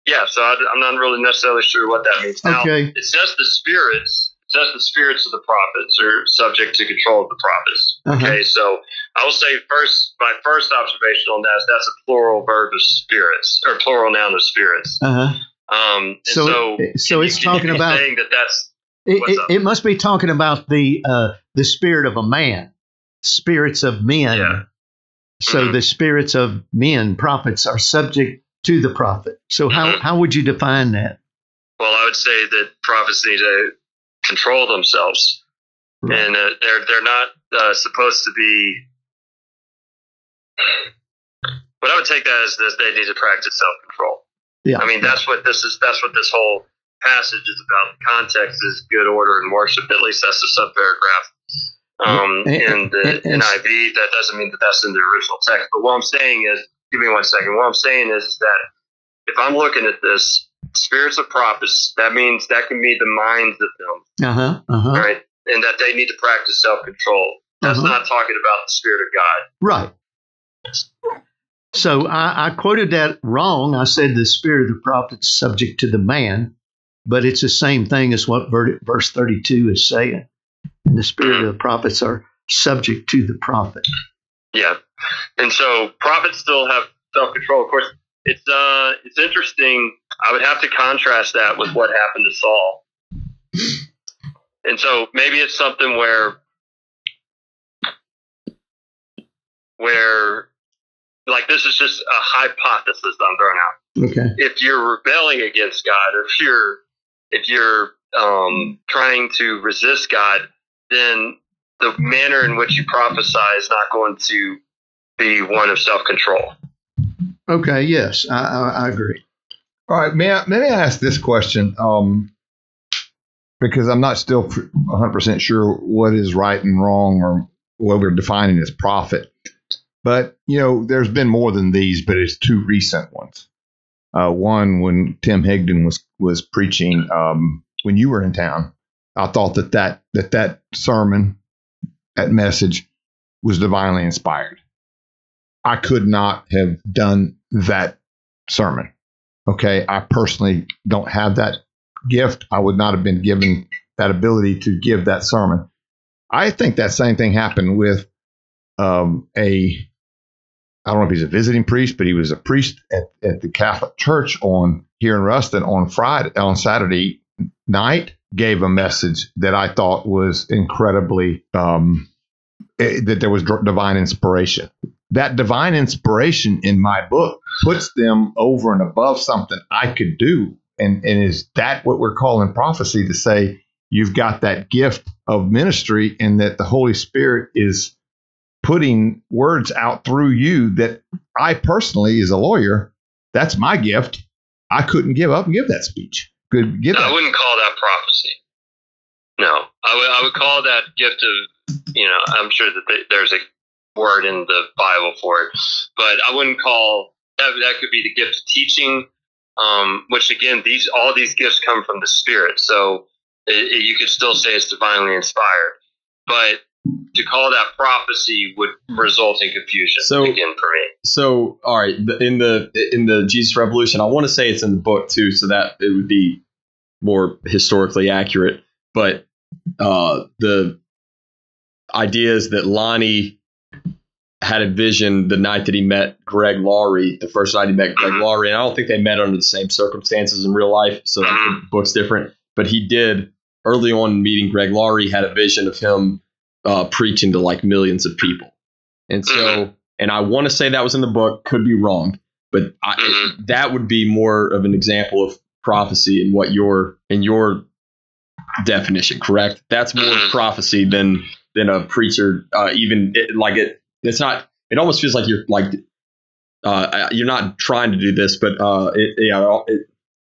S2: yeah, so I, I'm not really necessarily sure what that means. Now,
S3: Okay.
S2: it says the spirits, it says the spirits of the prophets are subject to control of the prophets.
S3: Uh-huh.
S2: Okay, so I will say first, my first observation on that is that's a plural verb of spirits, or plural noun of spirits.
S3: Uh-huh.
S2: Um,
S3: So,
S2: so,
S3: so it's
S2: you
S3: talking about
S2: saying that that's
S3: it, it, it must be talking about the uh, the spirit of a man, spirits of men.
S2: Yeah.
S3: So
S2: Mhm.
S3: the spirits of men, prophets, are subject to the prophet. So how,
S2: Mhm.
S3: how would you define that?
S2: Well, I would say that prophets need to control themselves,
S3: Right.
S2: and uh, they're they're not uh, supposed to be. But I would take that as this: they need to practice self control.
S3: Yeah.
S2: I mean, that's what this is. That's what this whole passage is about. The context is good order and worship. At least that's the sub paragraph. Um,
S3: And-
S2: in the
S3: and- and-
S2: NIV, that doesn't mean that that's in the original text. But what I'm saying is, give me one second. What I'm saying is that if I'm looking at this, spirits of prophets, that means that can be the minds of them,
S3: Uh huh. Uh huh.
S2: right? And that they need to practice self control. That's
S3: Uh-huh.
S2: not talking about the Spirit of God.
S3: Right. So I, I quoted that wrong. I said the spirit of the prophet is subject to the man, but it's the same thing as what verse 32 is saying. And the spirit of the prophets are subject to the prophet.
S2: Yeah. And so prophets still have self control. Of course, it's uh it's interesting. I would have to contrast that with what happened to Saul. And so maybe it's something where where like this is just a hypothesis that I'm throwing out.
S3: Okay.
S2: if you're rebelling against God, or if you're if you're um, trying to resist God, then the manner in which you prophesy is not going to be one of self control.
S3: Okay. Yes, I, I, I agree.
S1: All right, may I, may I ask this question? Um, because I'm not still 100% sure what is right and wrong or what we're defining as prophet. But, you know, there's been more than these, but it's two recent ones. Uh, one, when Tim Higdon was, was preaching um, when you were in town, I thought that that, that that sermon, that message was divinely inspired. I could not have done that sermon. Okay. I personally don't have that gift. I would not have been given that ability to give that sermon. I think that same thing happened with um, a, I don't know if he's a visiting priest, but he was a priest at, at the Catholic Church on here in Ruston on Friday, on Saturday night, gave a message that I thought was incredibly, um, eh, that there was divine inspiration. That divine inspiration in my book puts them over and above something I could do. And, and is that what we're calling prophecy to say you've got that gift of ministry and that the Holy Spirit is putting words out through you that I personally, as a lawyer, that's my gift. I couldn't give up and give that speech. Could give
S2: I
S1: that.
S2: wouldn't call that prophecy. No, I would I would call that gift of you know I'm sure that there's a word in the Bible for it, but I wouldn't call that that could be the gift of teaching. Um, which again, these all these gifts come from the Spirit, so it, it- you could still say it's divinely inspired. But to call that prophecy would result in confusion
S4: So-
S2: again for me.
S4: So, all right, in the in the Jesus Revolution, I want to say it's in the book too, so that it would be more historically accurate. But uh, the idea is that Lonnie had a vision the night that he met Greg Laurie, the first night he met Greg Laurie, and I don't think they met under the same circumstances in real life, so the book's different. But he did early on meeting Greg Laurie had a vision of him uh, preaching to like millions of people. And so,
S2: Mhm.
S4: and I want to say that was in the book, could be wrong, but I,
S2: Mhm.
S4: that would be more of an example of prophecy in what your in your definition, correct? That's more
S2: Mhm.
S4: prophecy than than a preacher. Uh, even it, like it, it's not. It almost feels like you're like uh, you're not trying to do this, but uh, it, yeah, it,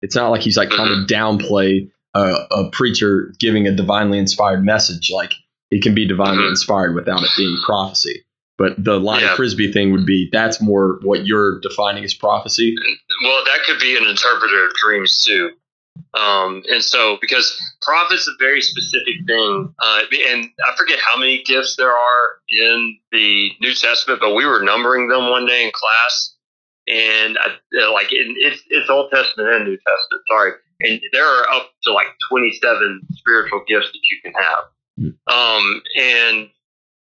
S4: it's not like he's like trying to downplay a, a preacher giving a divinely inspired message. Like it can be divinely
S2: Mhm.
S4: inspired without it being prophecy. But the line
S2: Yeah.
S4: of Frisbee thing would be that's more what you're defining as prophecy.
S2: Well, that could be an interpreter of dreams too. Um, and so, because prophet's a very specific thing, uh, and I forget how many gifts there are in the New Testament, but we were numbering them one day in class, and I, uh, like in, it's it's Old Testament and New Testament. Sorry, and there are up to like twenty seven spiritual gifts that you can have, um, and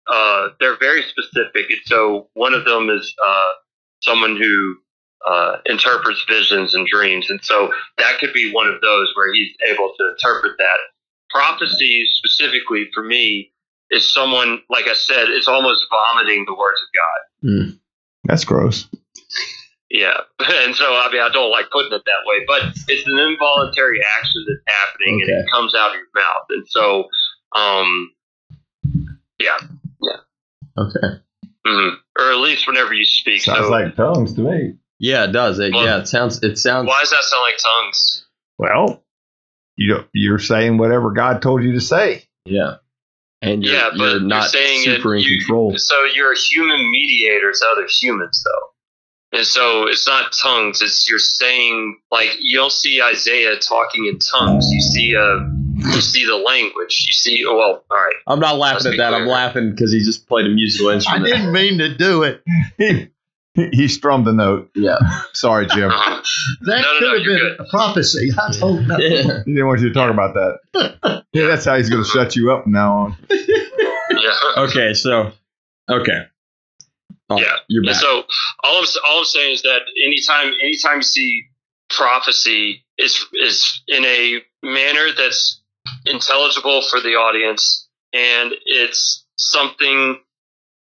S2: uh, they're very specific. And so, one of them is uh, someone who uh, interprets visions and dreams. And so that could be one of those where he's able to interpret that. Prophecy, specifically for me, is someone, like I said, is almost vomiting the words of God.
S1: That's gross.
S2: Yeah. And so, I mean, I don't like putting it that way, but it's an involuntary action that's happening and it comes out of your mouth. And so, um, yeah. Yeah.
S4: Okay.
S2: mhm. Or at least whenever you speak.
S1: Sounds
S2: so,
S1: like tongues to me.
S4: Yeah, it does. It,
S2: Well-
S4: yeah, it sounds. It sounds.
S2: why does that sound like tongues?
S1: Well, you you're saying whatever God told you to say.
S4: Yeah. And you're,
S2: yeah, but
S4: you're
S2: you're
S4: not
S2: saying it-
S4: super in
S2: you-
S4: control.
S2: So you're a human mediator to other humans, though. And so it's not tongues. It's you're saying like you don't see Isaiah talking in tongues. You see uh you see the language. You see oh, well, all right.
S4: I'm not laughing
S2: Let's
S4: at
S2: be
S4: that. I'm laughing because he just played a musical instrument.
S3: I didn't mean to do it.
S1: He, he strummed the note.
S4: Yeah.
S1: Sorry, Jim.
S3: That
S2: No, no,
S3: could
S2: no,
S3: have been
S2: good.
S3: a prophecy. I don't know.
S4: yeah.
S1: He didn't want you to talk about that. Yeah, that's how he's going to shut you up from now on.
S2: yeah.
S4: Okay. So. Okay. Oh,
S2: Yeah.
S4: You're back.
S2: so all I'm all I'm saying is that anytime anytime you see prophecy is is in a manner that's intelligible for the audience and it's something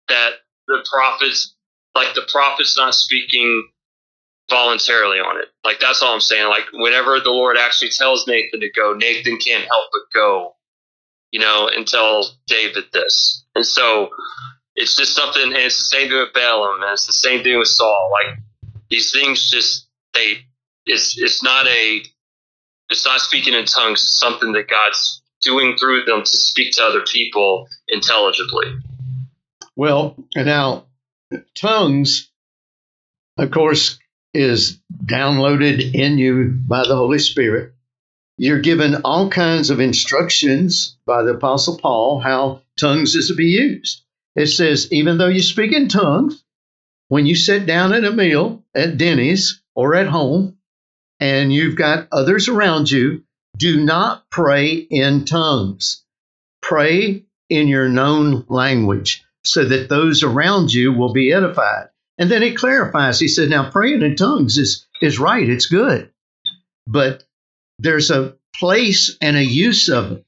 S2: that the prophets like the prophet's not speaking voluntarily on it. Like that's all I'm saying. Like whenever the Lord actually tells Nathan to go, Nathan can't help but go, you know, and tell David this. And so it's just something, and it's the same thing with Balaam, and it's the same thing with Saul. Like these things, just they, it's it's not a, it's not speaking in tongues. It's something that God's doing through them to speak to other people intelligibly.
S3: Well, and now tongues, of course, is downloaded in you by the Holy Spirit. You're given all kinds of instructions by the Apostle Paul how tongues is to be used. It says, even though you speak in tongues, when you sit down at a meal at Denny's or at home and you've got others around you, do not pray in tongues. Pray in your known language so that those around you will be edified. And then it clarifies. He said, now praying in tongues is, is right, it's good. But there's a place and a use of it.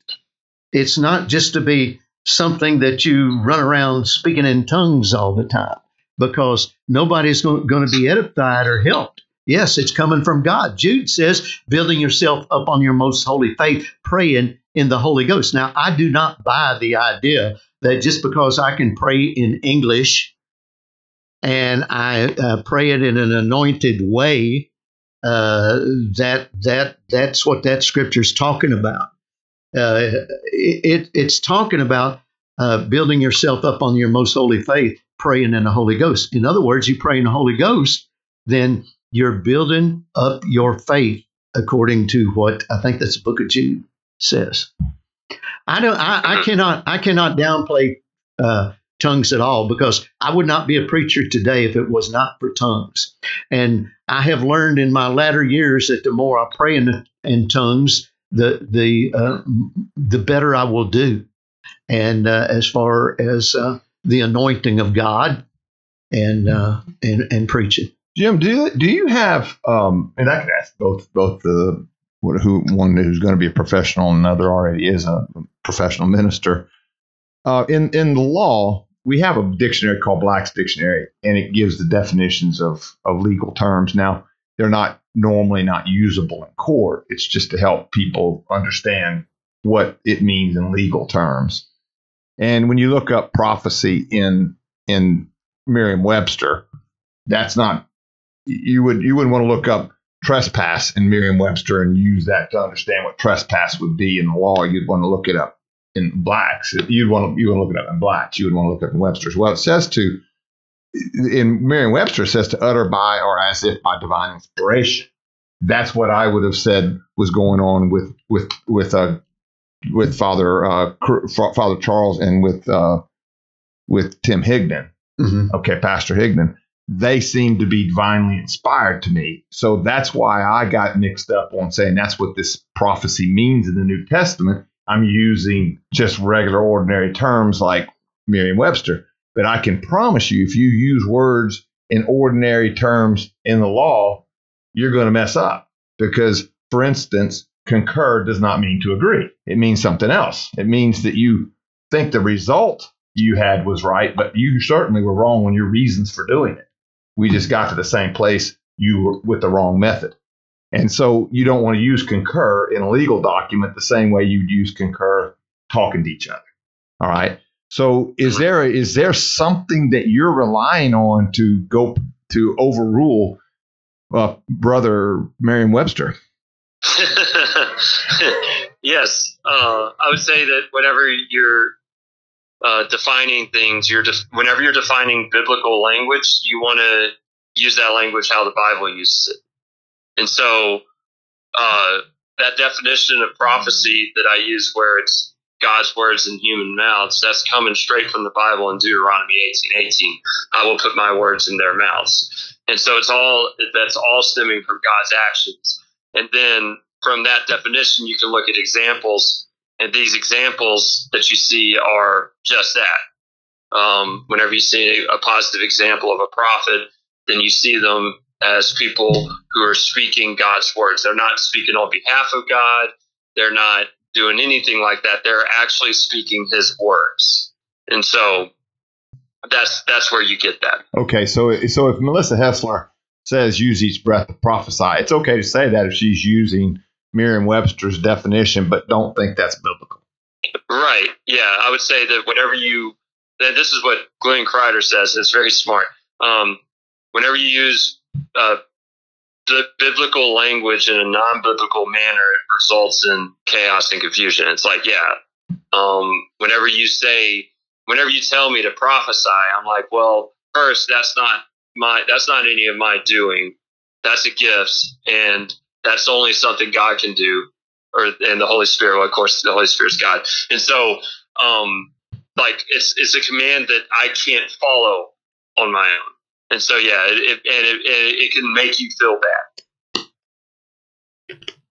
S3: It's not just to be something that you run around speaking in tongues all the time because nobody's going to be edified or helped. Yes, it's coming from God. Jude says, building yourself up on your most holy faith, praying in the Holy Ghost. Now, I do not buy the idea that just because I can pray in English and I uh, pray it in an anointed way, uh, that that that's what that scripture's talking about. Uh, it, it's talking about uh, building yourself up on your most holy faith, praying in the Holy Ghost. In other words, you pray in the Holy Ghost, then you're building up your faith according to what I think that's the book of Jude says. I don't. I, I cannot. I cannot downplay uh, tongues at all because I would not be a preacher today if it was not for tongues. And I have learned in my latter years that the more I pray in, in tongues, the the uh, the better I will do. And uh, as far as uh, the anointing of God and uh, and and preaching.
S1: Jim, do you, do you have? Um, and I could ask both both the what- who one who's going to be a professional and another already is a professional minister. Uh, in in the law, we have a dictionary called Black's Dictionary, and it gives the definitions of of legal terms. Now, they're not normally not usable in court. It's just to help people understand what it means in legal terms. And when you look up prophecy in in Merriam-Webster, that's not you would you wouldn't want to look up trespass in Merriam-Webster and use that to understand what trespass would be in the law. You'd want to look it up in Black's. You'd want to you want to look it up in Black's. You would want to look it up in Webster's. Well, it says to in Merriam-Webster it says to utter by or as if by divine inspiration. That's what I would have said was going on with with with uh, with Father uh, Father Charles and with uh, with Tim Higdon. Mm-hmm. Okay, Pastor Higdon. They seem to be divinely inspired to me. So that's why I got mixed up on saying that's what this prophecy means in the New Testament. I'm using just regular, ordinary terms like Merriam Webster. But I can promise you, if you use words in ordinary terms in the law, you're going to mess up. Because, for instance, concur does not mean to agree. It means something else. It means that you think the result you had was right, but you certainly were wrong on your reasons for doing it. We just got to the same place you with the wrong method. And so you don't want to use concur in a legal document the same way you'd use concur talking to each other. All right. So is there is there something that you're relying on to go to overrule uh, brother Merriam-Webster?
S2: yes, uh, I would say that whenever you're uh, defining things, you're just whenever you're defining biblical language, you want to use that language how the Bible uses it. And so, uh, that definition of prophecy that I use, where it's God's words in human mouths, that's coming straight from the Bible in Deuteronomy eighteen eighteen. I will put my words in their mouths. And so it's all that's all stemming from God's actions. And then from that definition, you can look at examples, and these examples that you see are just that. Um, whenever you see a positive example of a prophet, then you see them as people who are speaking God's words. They're not speaking on behalf of God. They're not doing anything like that. They're actually speaking His words, and so that's that's where you get that.
S1: Okay, so so if Melissa Helser says use each breath to prophesy. It's okay to say that if she's using Merriam Webster's definition, but don't think that's biblical.
S2: Right. Yeah. I would say that whenever you, this is what Glenn Kreider says, it's very smart. Um, whenever you use uh, the biblical language in a non biblical manner, it results in chaos and confusion. It's like, yeah, um, whenever you say, whenever you tell me to prophesy, I'm like, well, first, that's not my that's not any of my doing. That's a gift, and that's only something God can do, or and the Holy Spirit. Well, of course, the Holy Spirit's God, and so um, like it's it's a command that I can't follow on my own, and so yeah, it, it and it, it can make you feel bad.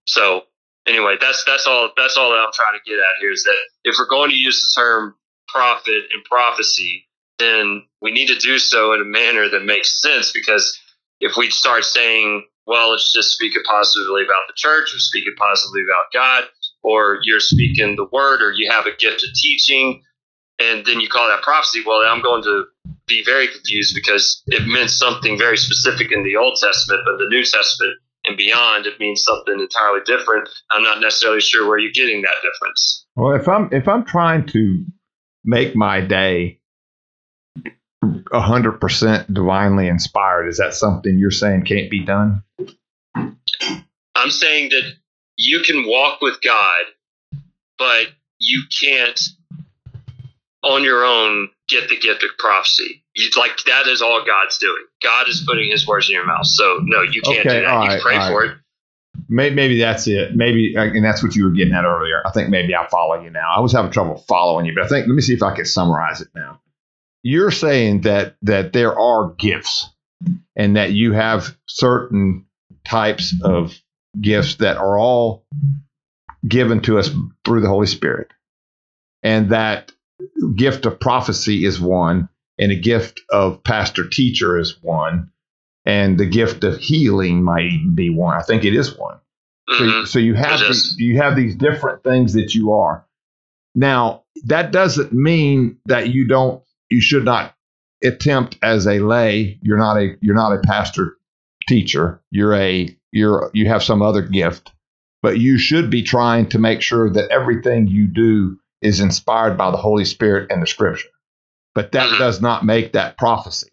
S2: So anyway, that's that's all that's all that I'm trying to get at here is that if we're going to use the term prophet and prophecy, then we need to do so in a manner that makes sense because if we start saying, well, let's just speak it positively about the church or speak it positively about God, or you're speaking the word or you have a gift of teaching, and then you call that prophecy, well, I'm going to be very confused because it meant something very specific in the Old Testament, but the New Testament and beyond, it means something entirely different. I'm not necessarily sure where you're getting that difference.
S1: Well, if I'm if I'm trying to make my day 100% divinely inspired. Is that something you're saying can't be done?
S2: I'm saying that you can walk with God, but you can't on your own get the gift of prophecy. You, like that is all God's doing. God is putting His words in your mouth. So no, you can't okay, do that. You right, pray for right. it.
S1: Maybe, maybe that's it. Maybe, uh, and that's what you were getting at earlier. I think maybe I'll follow you now. I was having trouble following you, but I think let me see if I can summarize it now you're saying that that there are gifts and that you have certain types of gifts that are all given to us through the Holy Spirit. And that gift of prophecy is one, and a gift of pastor teacher is one, and the gift of healing might be one. I think it is one. Mm-hmm. So, so you have these, you have these different things that you are. Now, that doesn't mean that you don't you should not attempt as a lay. You're not a you're not a pastor teacher. You're a you're you have some other gift, but you should be trying to make sure that everything you do is inspired by the Holy Spirit and the Scripture. But that
S2: Mhm.
S1: does not make that prophecy.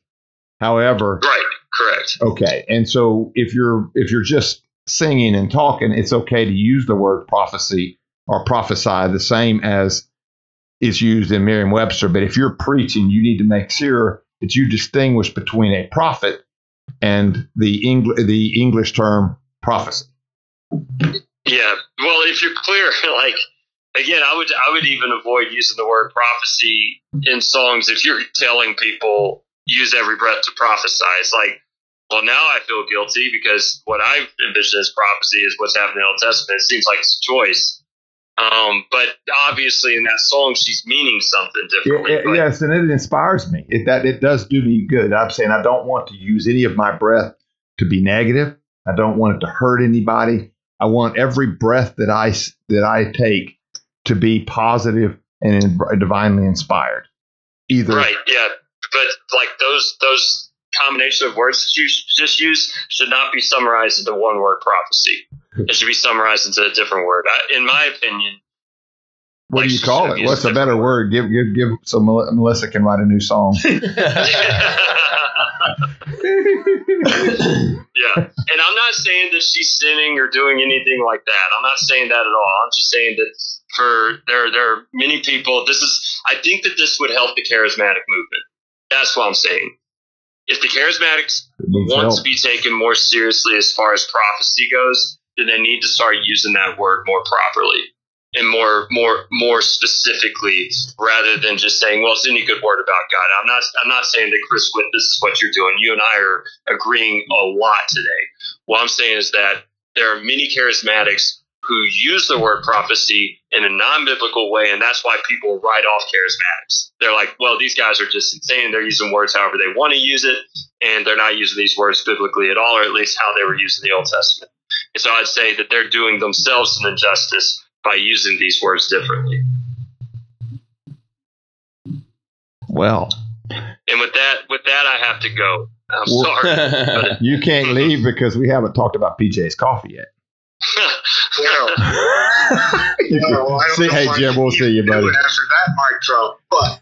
S1: However,
S2: Right. Correct.
S1: Okay. And so if you're if you're just singing and talking, it's okay to use the word prophecy or prophesy the same as is used in Merriam-Webster. But if you're preaching, you need to make sure that you distinguish between a prophet and the Engl- the English term prophecy.
S2: Yeah. Well, if you're clear, like again, I would I would even avoid using the word prophecy in songs if you're telling people use every breath to prophesy. It's like, well, now I feel guilty because what I envision as prophecy is what's happening in the Old Testament. It seems like it's a choice. Um, but obviously, in that song, she's meaning something differently.
S1: Yeah,
S2: but-
S1: yes, and it inspires me. It, that it does do me good. I'm saying I don't want to use any of my breath to be negative. I don't want it to hurt anybody. I want every breath that I that I take to be positive and in- divinely inspired. Either
S2: Right. Yeah. But like those those combination of words that you just use should not be summarized into one word prophecy. It should be summarized into a different word. I, in my opinion.
S1: what do you call it? What's a better word? Give give give. So Melissa can write a new song.
S2: yeah. And I'm not saying that she's sinning or doing anything like that. I'm not saying that at all. I'm just saying that for there there are many people this is I think that this would help the charismatic movement. That's what I'm saying. If the charismatics want
S1: help.
S2: to be taken more seriously as far as prophecy goes, then they need to start using that word more properly and more more more specifically rather than just saying, well, it's any good word about God. I'm not I'm not saying that Chris Witt, this is what you're doing. You and I are agreeing a lot today. What I'm saying is that there are many charismatics who use the word prophecy in a non-biblical way, and that's why people write off charismatics. They're like, well, these guys are just insane. They're using words however they want to use it, and they're not using these words biblically at all, or at least how they were used in the Old Testament. And so I'd say that they're doing themselves an injustice by using these words differently.
S1: Well,
S2: And with that, with that, I have to go. I'm
S1: Well-
S2: sorry.
S1: you can't leave because we haven't talked about PJ's coffee yet.
S5: Well, well,
S1: see, hey Jim, we'll see you,
S5: do
S1: buddy.
S5: it After that mic drop, but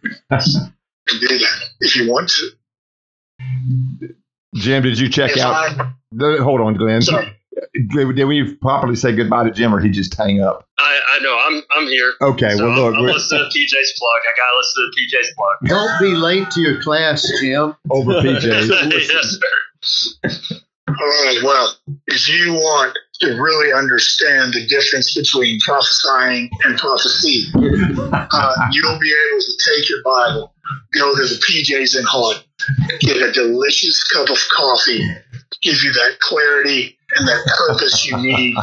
S5: can do that if you want to.
S1: Jim, did you check
S5: If
S1: out?
S5: I'm-
S1: Hold on, Glenn.
S5: Sorry.
S1: Did, did we properly say goodbye to Jim, or he just hang up?
S2: I, I know I'm I'm here.
S1: Okay,
S2: So
S1: well,
S2: I'm,
S1: look,
S2: I'm listening to PJ's plug. I gotta listen to PJ's plug.
S3: Don't be late to your class, Jim.
S1: over PJ.
S2: yes, sir.
S5: All right. Well, if you want to really understand the difference between prophesying and prophecy, uh, you'll be able to take your Bible, go to the PJs in Hart, get a delicious cup of coffee, give you that clarity and that purpose you need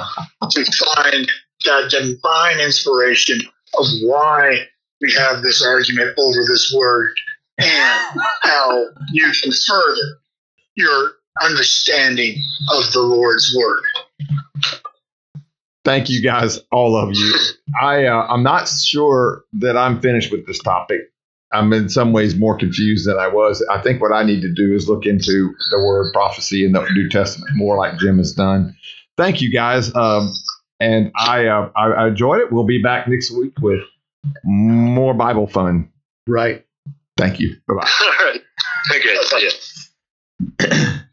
S5: to find that divine inspiration of why we have this argument over this word and how you can further your understanding of the Lord's word.
S1: Thank you guys, all of you. I uh, I'm not sure that I'm finished with this topic. I'm in some ways more confused than I was. I think what I need to do is look into the word prophecy in the New Testament more, like Jim has done. Thank you guys, um, and I, uh, I I enjoyed it. We'll be back next week with more Bible fun.
S3: Right.
S1: Thank you. Bye bye.
S2: All right. Okay. See ya.